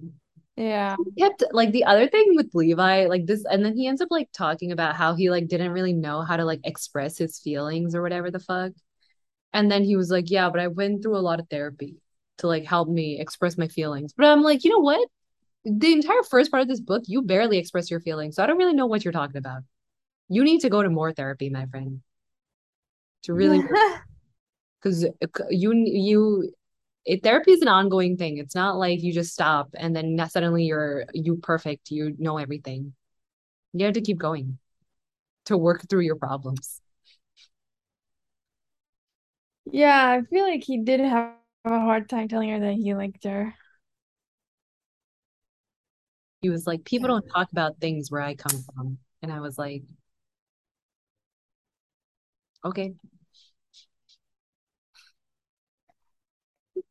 Yeah. he kept like the other thing with Levi, like this, and then he ends up like talking about how he like didn't really know how to like express his feelings or whatever the fuck. And then he was like, yeah, but I went through a lot of therapy to like help me express my feelings. But I'm like, you know what? The entire first part of this book, you barely express your feelings. So I don't really know what you're talking about. You need to go to more therapy, my friend, to really because uh, you you it, therapy is an ongoing thing. It's not like you just stop and then suddenly you're you perfect, you know everything. You have to keep going to work through your problems. Yeah, I feel like he did have a hard time telling her that he liked her. He was like, people don't talk about things where I come from. And I was like, okay.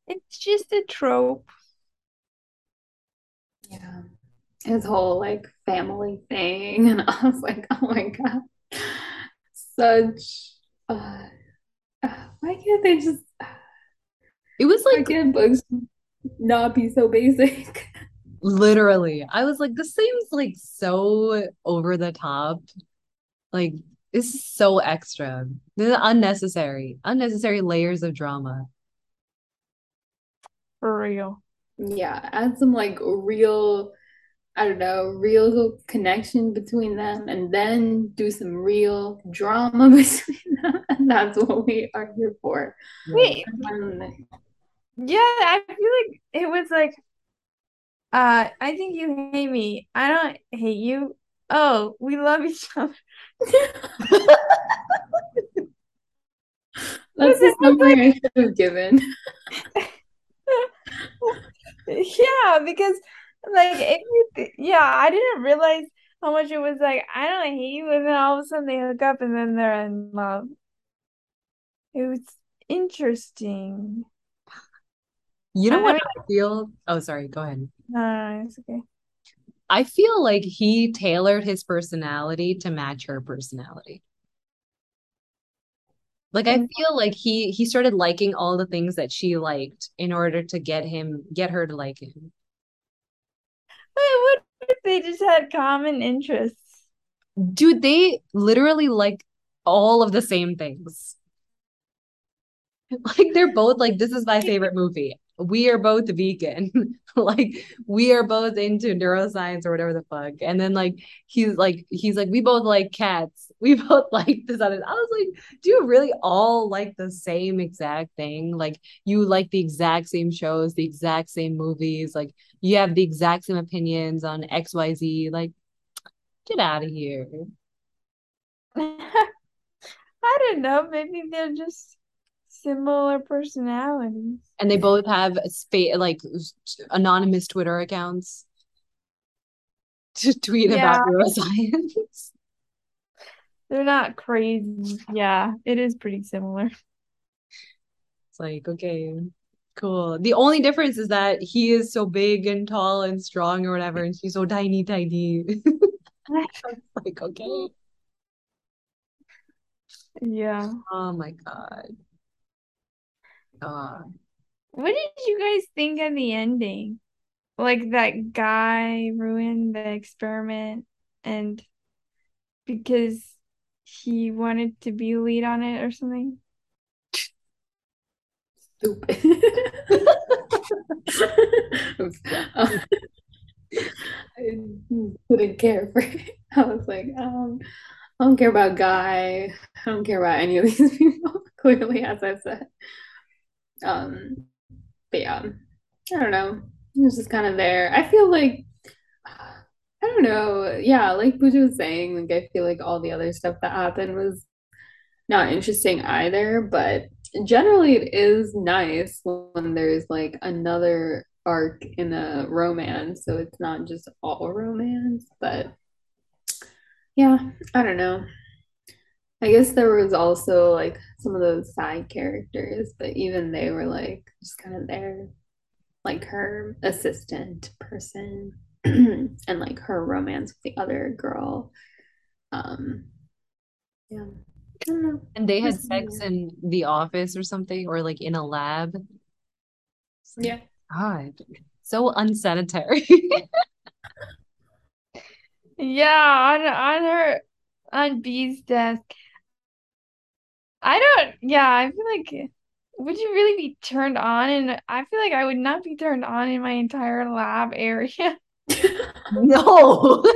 It's just a trope. Yeah. His whole like family thing. And I was like, oh my God. Such uh, uh, why can't they just It was Why like can't books not be so basic? literally. I was like, this seems like so over the top. Like this is so extra. This is unnecessary. Unnecessary layers of drama. For real. Yeah, add some like real, I don't know, real connection between them and then do some real drama between them. And that's what we are here for. Wait, Um, yeah, I feel like it was like, uh, I think you hate me. I don't hate you. Oh, we love each other. that's the summary I should have given. Yeah, because like th- yeah, I didn't realize how much it was like, I don't hate you, and then all of a sudden they hook up and then they're in love. It was interesting. You know I what mean, I feel? Oh, sorry, go ahead. no, no, no, it's okay. I feel like he tailored his personality to match her personality. Like I mm-hmm. feel like he he started liking all the things that she liked in order to get him get her to like him. wait, what if they just had common interests? Dude, they literally like all of the same things. Like they're both like this is my favorite movie. We are both vegan. Like we are both into neuroscience or whatever the fuck. And then like he's like he's like we both like cats. We both like this other. I was like, do you really all like the same exact thing? Like you like the exact same shows, the exact same movies, like you have the exact same opinions on XYZ. Like get out of here. I don't know, maybe they're just similar personalities. And they both have spa- like anonymous Twitter accounts to tweet Yeah, about neuroscience. they're not crazy. Yeah, it is pretty similar. It's like, okay, cool. The only difference is that he is so big and tall and strong or whatever, and she's so tiny, tiny. Like, okay. Yeah. Oh my God. God. What did you guys think of the ending? Like that guy ruined the experiment and because he wanted to be lead on it or something? Stupid. I couldn't care for it. I was like, um, I don't care about Guy. I don't care about any of these people, clearly, as I said. Um, but yeah, I don't know. It was just kind of there. I feel like, I don't know. Yeah, like Pooja was saying, like I feel like all the other stuff that happened was not interesting either, but generally it is nice when there's like another arc in a romance, so it's not just all romance, but yeah, I don't know. I guess there was also like some of those side characters, but even they were like just kind of there, like her assistant person and like her romance with the other girl. Um, yeah, I don't know. And they had Just sex in the office or something, or like in a lab. Like, yeah. God, so unsanitary. Yeah, on on her on Bee's desk. I don't, yeah, I feel like would you really be turned on? And I feel like I would not be turned on in my entire lab area. No.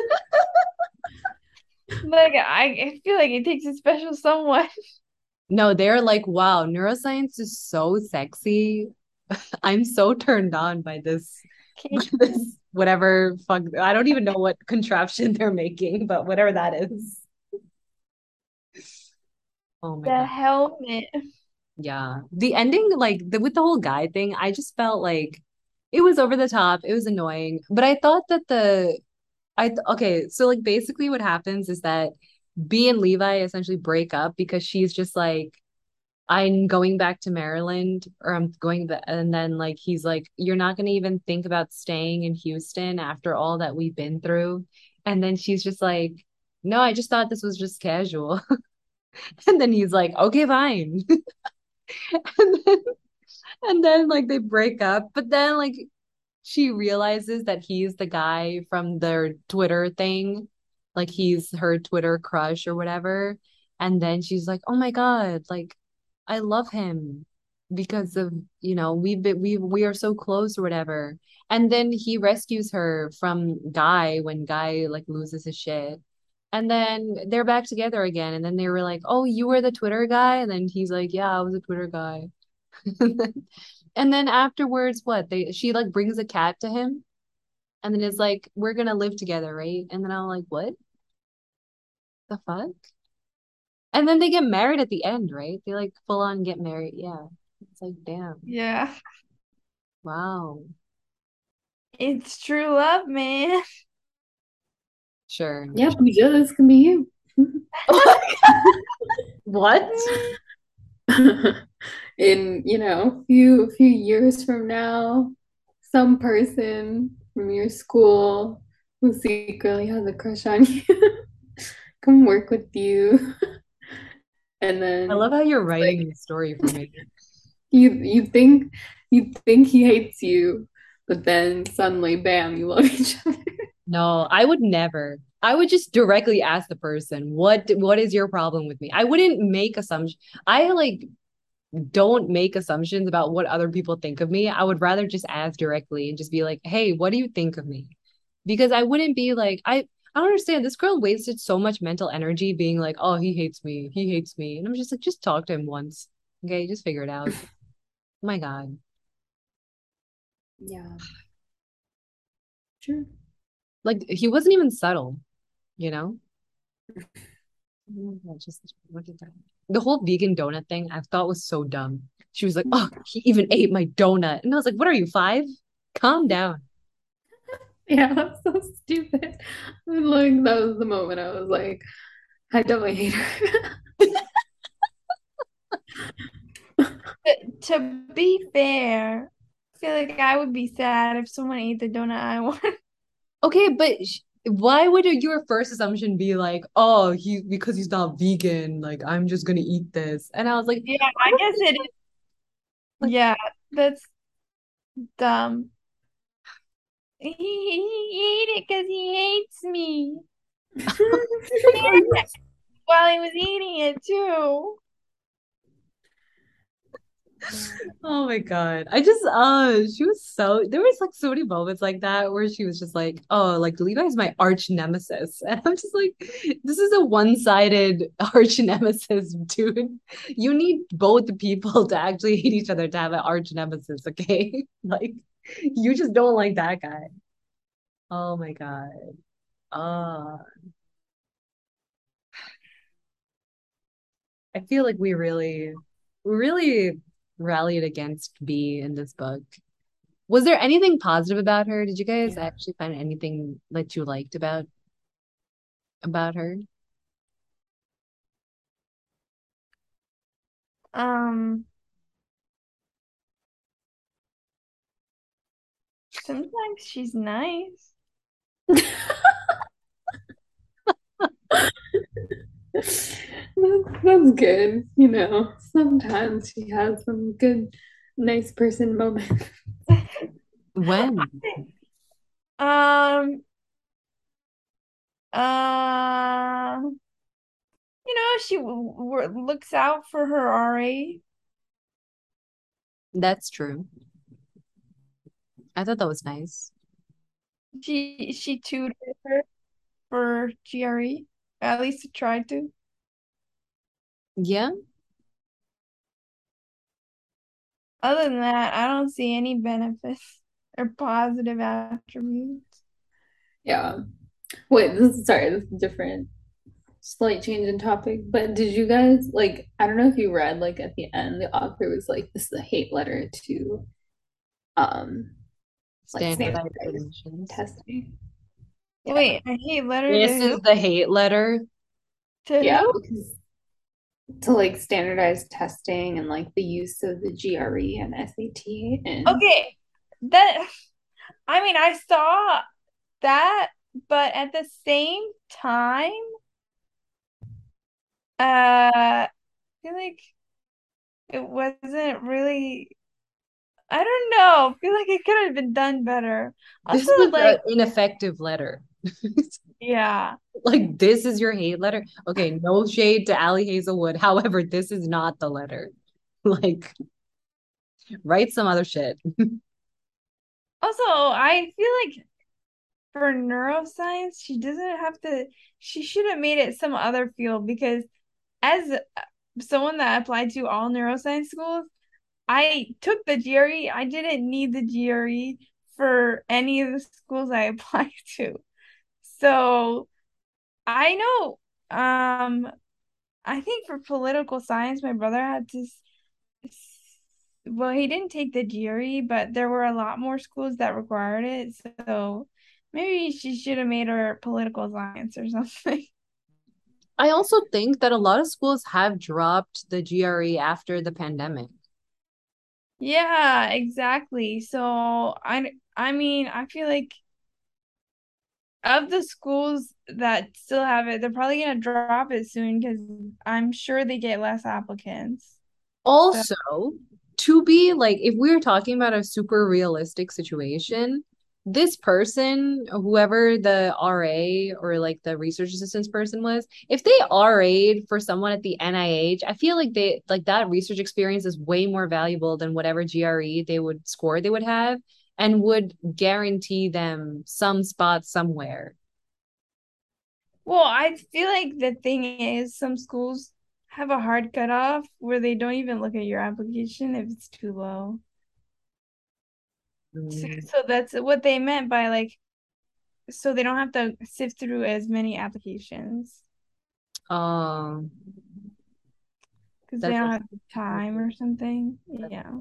Like I, I feel like it takes a special someone. No, they're like, wow, neuroscience is so sexy. I'm so turned on by this, by this whatever fuck. I don't even know what contraption they're making, but whatever that is. Oh my god. The God. helmet. Yeah. The ending, like the with the whole guy thing, I just felt like it was over the top. It was annoying. But I thought that the I okay, so like basically what happens is that Bee and Levi essentially break up because she's just like I'm going back to Maryland or I'm going back and then like he's like you're not going to even think about staying in Houston after all that we've been through and then she's just like no I just thought this was just casual and then he's like okay fine and then And then like they break up, but then like she realizes that he's the guy from their Twitter thing, like he's her Twitter crush or whatever. And then she's like, "Oh my God, like I love him because of, you know, we've been we we are so close or whatever." And then he rescues her from Guy when Guy like loses his shit. And then they're back together again. And then they were like, "Oh, you were the Twitter guy?" And then he's like, "Yeah, I was a Twitter guy." And then afterwards, what? They she like brings a cat to him and then is like, We're gonna live together, right? And then I'm like, What the fuck? And then they get married at the end, right? They like full on get married. Yeah. It's like, damn. Yeah. Wow. It's true love, man. Sure. Yeah, Pooja, this can be you. What? In, you know, a few few years from now, some person from your school who secretly has a crush on you come work with you. And then I love how you're writing the story for me. you you think you think he hates you, but then suddenly bam, you love each other. No, I would never. I would just directly ask the person, what what is your problem with me? I wouldn't make assumptions. I like don't make assumptions about what other people think of me. I would rather just ask directly and just be like, "Hey, what do you think of me?" Because I wouldn't be like, I I don't understand. This girl wasted so much mental energy being like, "Oh, he hates me. He hates me." And I'm just like, just talk to him once. Okay, just figure it out. Oh my God. Yeah. True. Like he wasn't even subtle, you know? Mm-hmm. Just what did that? The whole vegan donut thing I thought was so dumb. She was like, "Oh, he even ate my donut," and I was like, "What are you five? Calm down." Yeah, that's so stupid. Like that was the moment I was like, I definitely hate her. To be fair, I feel like I would be sad if someone ate the donut I want. Okay, but sh- why would your first assumption be like, "Oh, he because he's not vegan, like I'm just gonna eat this," and I was like, Yeah, I guess it is. like, Yeah, that's dumb. He, he ate it because he hates me. While he was eating it too. Oh my God. I just uh she was so there was like so many moments like that where she was just like, oh, like Levi's my arch nemesis. And I'm just like, this is a one-sided arch nemesis, dude. You need both people to actually hate each other to have an arch nemesis, okay? Like you just don't like that guy. Oh my God. Uh I feel like we really really rallied against Bee in this book. Was there anything positive about her? Did you guys Yeah. actually find anything that you liked about about her? Um, sometimes she's nice. That's, that's good. You know, sometimes she has some good, nice person moments. When? Um, uh, you know, she w w looks out for her RA. That's true. I thought that was nice. She she tutored her for GRE. At least tried to. Yeah. Other than that, I don't see any benefits or positive attributes. Yeah. Wait, this is sorry, this is different. Slight change in topic, but did you guys like, I don't know if you read like at the end, the author was like, this is a hate letter to um like Standardized standardized testing. Yeah. Wait, I hate letter This is the hate letter. to Yeah, who? Because to like standardized testing and like the use of the GRE and SAT and Okay, that I mean, I saw that, but at the same time, uh, I feel like it wasn't really. I don't know. I feel like it could have been done better. This Also, was like, an ineffective letter. yeah. Like this is your hate letter. Okay, no shade to Ali Hazelwood. However, this is not the letter. Like write some other shit. Also, I feel like for neuroscience, she doesn't have to, she should have made it some other field because as someone that applied to all neuroscience schools, I took the GRE. I didn't need the GRE for any of the schools I applied to. So I know, um, I think for political science, my brother had to, well, he didn't take the GRE, but there were a lot more schools that required it. So maybe she should have made her political science or something. I also think that a lot of schools have dropped the GRE after the pandemic. Yeah, exactly. So I I mean, I feel like of the schools that still have it, they're probably gonna drop it soon because I'm sure they get less applicants. So Also, to be like, if we're talking about a super realistic situation, this person, whoever the RA or like the research assistance person was, if they RA'd for someone at the NIH, I feel like they like that research experience is way more valuable than whatever GRE they would score they would have and would guarantee them some spot somewhere. well, I feel like the thing is some schools have a hard cutoff where they don't even look at your application if it's too low. So, Mm. so that's what they meant by like so they don't have to sift through as many applications Um, because they don't have the time or something. Yeah.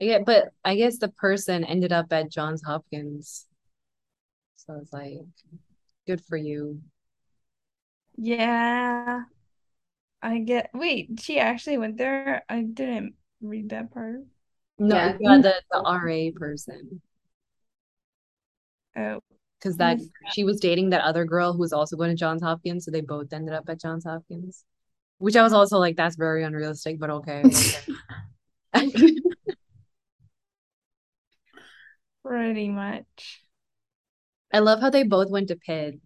Yeah, but I guess the person ended up at Johns Hopkins. So it's like, good for you. Yeah. I get wait, she actually went there. I didn't read that part. No, Yeah. yeah, the, the RA person. Oh, Because that she was dating that other girl who was also going to Johns Hopkins, so they both ended up at Johns Hopkins. Which I was also like, that's very unrealistic, but okay. okay. pretty much. I love how they both went to Pitt.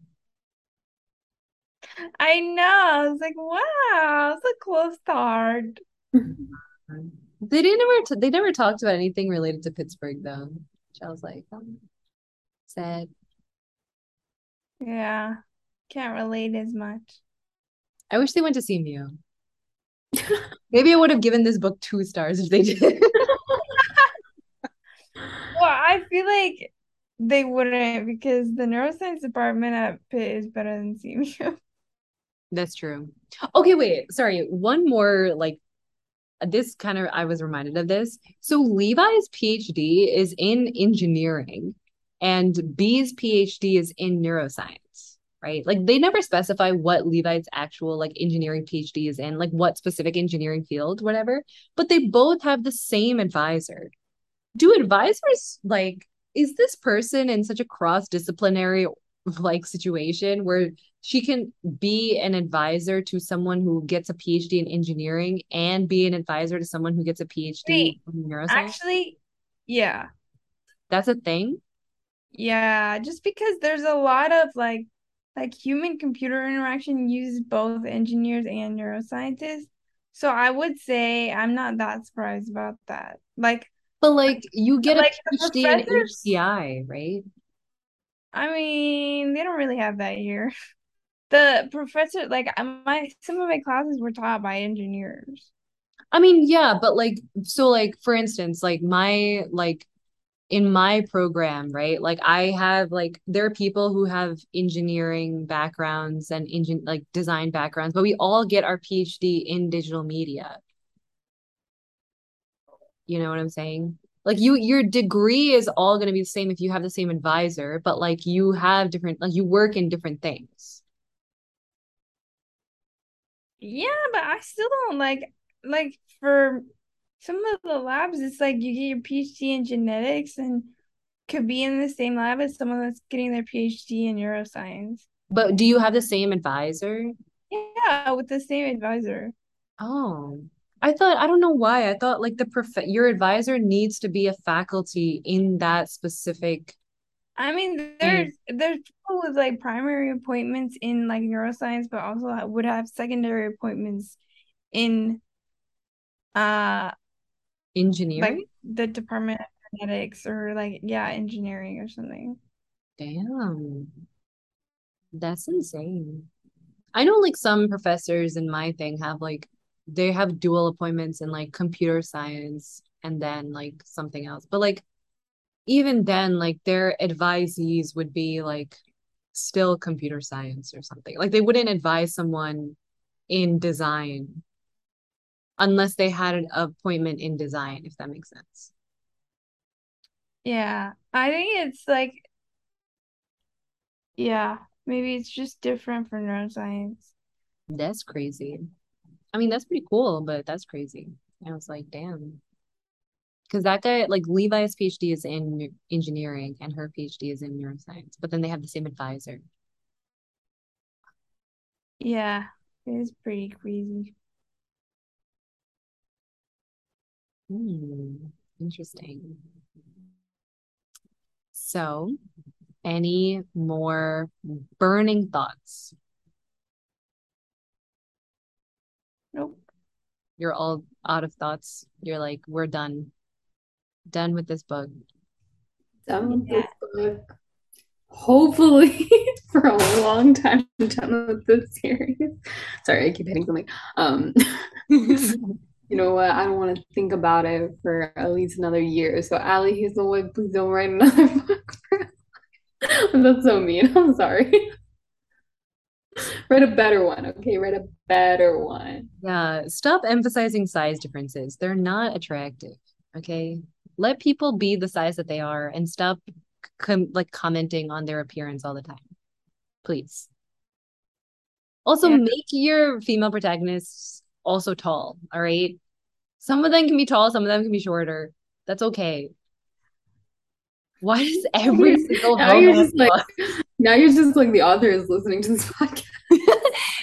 I know. I was like, wow, it's a close start. They didn't ever t they never talked about anything related to Pittsburgh though. Which I was like, oh, sad. Yeah. Can't relate as much. I wish they went to see CMU. Maybe I would have given this book two stars if they did. I feel like they wouldn't because the neuroscience department at Pitt is better than CMU. That's true. Okay, wait. Sorry. One more like this kind of I was reminded of this. So Levi's PhD is in engineering and Bee's PhD is in neuroscience, right? Like they never specify what Levi's actual like engineering PhD is in, like what specific engineering field, whatever, but they both have the same advisor. Do advisors like is this person in such a cross-disciplinary like situation where she can be an advisor to someone who gets a PhD in engineering and be an advisor to someone who gets a PhD Wait, in neuroscience? actually, yeah. That's a thing. Yeah, just because there's a lot of like like human computer interaction uses both engineers and neuroscientists. So I would say I'm not that surprised about that. Like But like you get a like the PhD in HCI, right? I mean, they don't really have that here. The professor, like uh, my some of my classes were taught by engineers. I mean, yeah, but like so like for instance, like my like in my program, right? Like I have like there are people who have engineering backgrounds and engine like design backgrounds, but we all get our PhD in digital media. You know what I'm saying? Like you your degree is all going to be the same if you have the same advisor, but like you have different like you work in different things. Yeah, but I still don't like like for some of the labs, it's like you get your PhD in genetics and could be in the same lab as someone that's getting their PhD in neuroscience. But do you have the same advisor? Yeah, with the same advisor. Oh. I thought I don't know why. I thought like the prof your advisor needs to be a faculty in that specific I mean, there's there's people with like primary appointments in like neuroscience, but also would have secondary appointments in uh engineering. like the Department of Genetics or like yeah, engineering or something. Damn. That's insane. I know like some professors in my thing have like they have dual appointments in like computer science and then like something else. But like even then like their advisees would be like still computer science or something. Like they wouldn't advise someone in design unless they had an appointment in design, if that makes sense. Yeah, I think it's like yeah, maybe it's just different for neuroscience. That's crazy. I mean, that's pretty cool, but that's crazy. I was like, damn. Because that guy, like Levi's PhD is in engineering and her PhD is in neuroscience, but then they have the same advisor. Yeah, it is pretty crazy. Hmm, interesting. So, any more burning thoughts? Nope. You're all out of thoughts. You're like, we're done. Done with this book. Done with this book. Hopefully for a long time done with this series. Sorry, I keep hitting something. Um you know what? I don't want to think about it for at least another year. So Ali Hazelwood, please don't write another book for us. That's so mean. I'm sorry. Write a better one, okay? Write a better one. Yeah, stop emphasizing size differences. They're not attractive, okay? Let people be the size that they are and stop com like commenting on their appearance all the time. Please. Also, Yeah. make your female protagonists also tall, all right? Some of them can be tall, some of them can be shorter. That's okay. Why does every single Now you're just like now you're just like the author is listening to this podcast.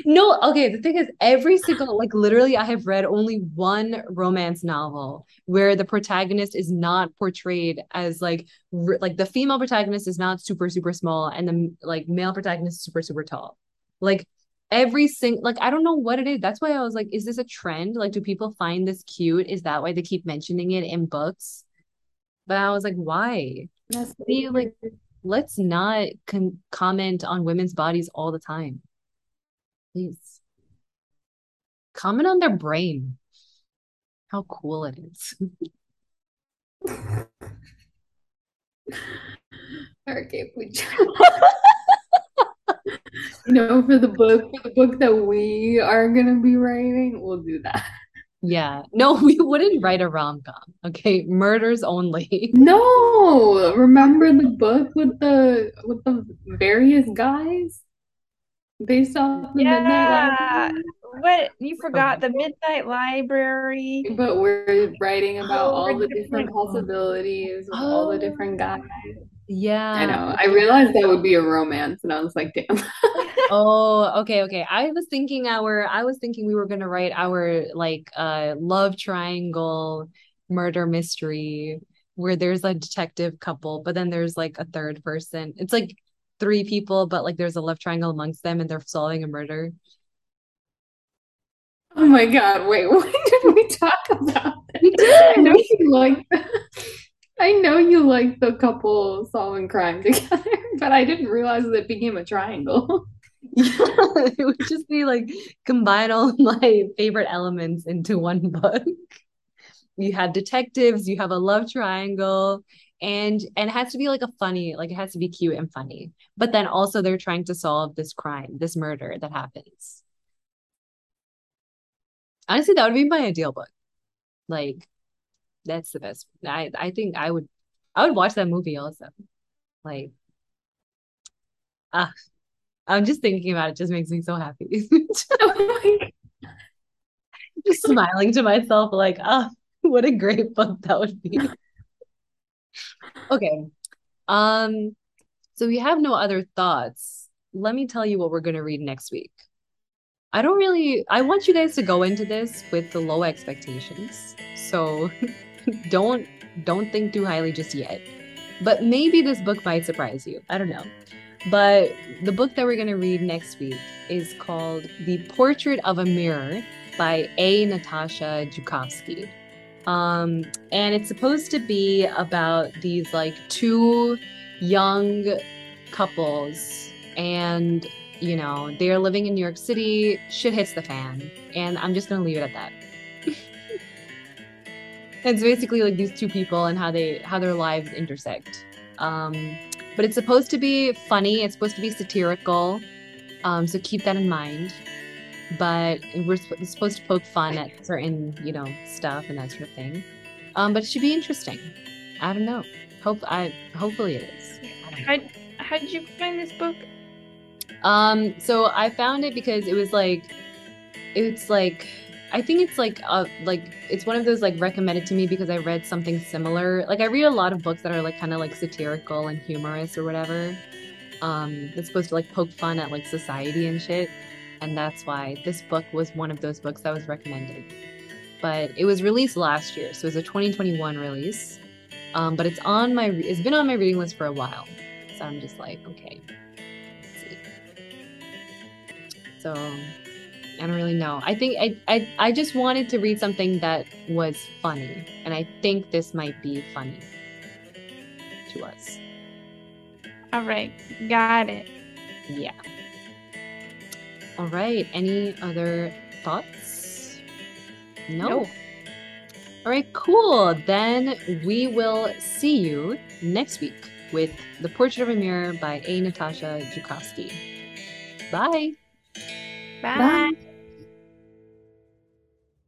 No, okay, the thing is, every single, like literally, I have read only one romance novel where the protagonist is not portrayed as like, r like the female protagonist is not super, super small and the like male protagonist is super, super tall. Like every single, like, I don't know what it is. That's why I was like, is this a trend? Like, do people find this cute? Is that why they keep mentioning it in books? But I was like, why? That's See, like, let's not con comment on women's bodies all the time. Please. Comment on their brain, how cool it is. okay, you know, for the book, for the book that we are gonna be writing, we'll do that. Yeah. No, we wouldn't write a rom-com. Okay. Murders only. No, remember the book with the with the various guys based off the Midnight Yeah. Library? What you oh. forgot the Midnight Library. But we're writing about Oh, all the different different. possibilities with all the Oh. different guys. Yeah. I know. I realized that would be a romance, and I was like, damn. Oh, okay, okay. I was thinking our I was thinking we were gonna write our like uh love triangle murder mystery where there's a detective couple, but then there's like a third person. It's like three people, but like there's a love triangle amongst them and they're solving a murder. Oh my God, wait, when did we talk about We that? I know you like I know you like the couple solving crime together, but I didn't realize that it became a triangle. Yeah, it would just be like combine all my favorite elements into one book. You have detectives, you have a love triangle, and and it has to be like a funny, like it has to be cute and funny. But then also they're trying to solve this crime, this murder that happens. Honestly, that would be my ideal book. Like that's the best. I I think I would I would watch that movie also. Like ah, I'm just thinking about it just makes me so happy. Just smiling to myself like, oh, what a great book that would be. Okay. Um, so we have no other thoughts. Let me tell you what we're going to read next week. I don't really I want you guys to go into this with the low expectations. So don't don't think too highly just yet. But maybe this book might surprise you. I don't know. But the book that we're going to read next week is called The Portrait of a Mirror by A. Natasha Joukovsky. Um, and it's supposed to be about these like two young couples and you know they're living in new york city shit hits the fan and i'm just gonna leave it at that it's basically like these two people and how they how their lives intersect um but it's supposed to be funny. It's supposed to be satirical. Um so keep that in mind. But we're supposed to poke fun at certain you know stuff and that sort of thing. Um but it should be interesting. I don't know. Hope i hopefully it is. How, how did you find this book? Um so i found it because it was like it's like I think it's like uh like it's one of those like recommended to me because I read something similar. Like I read a lot of books that are like kind of like satirical and humorous or whatever. Um it's supposed to like poke fun at like society and shit. And that's why this book was one of those books that was recommended. But it was released last year, so it's a 2021 release. Um, but it's on my it's been on my reading list for a while. So I'm just like, okay. So I don't really know. I think I, I I just wanted to read something that was funny, and I think this might be funny to us. All right, got it. Yeah. All right. Any other thoughts? No. Nope. All right, cool. Then we will see you next week with The Portrait of a Mirror by A. Natasha Joukovsky. Bye. Bye. Bye.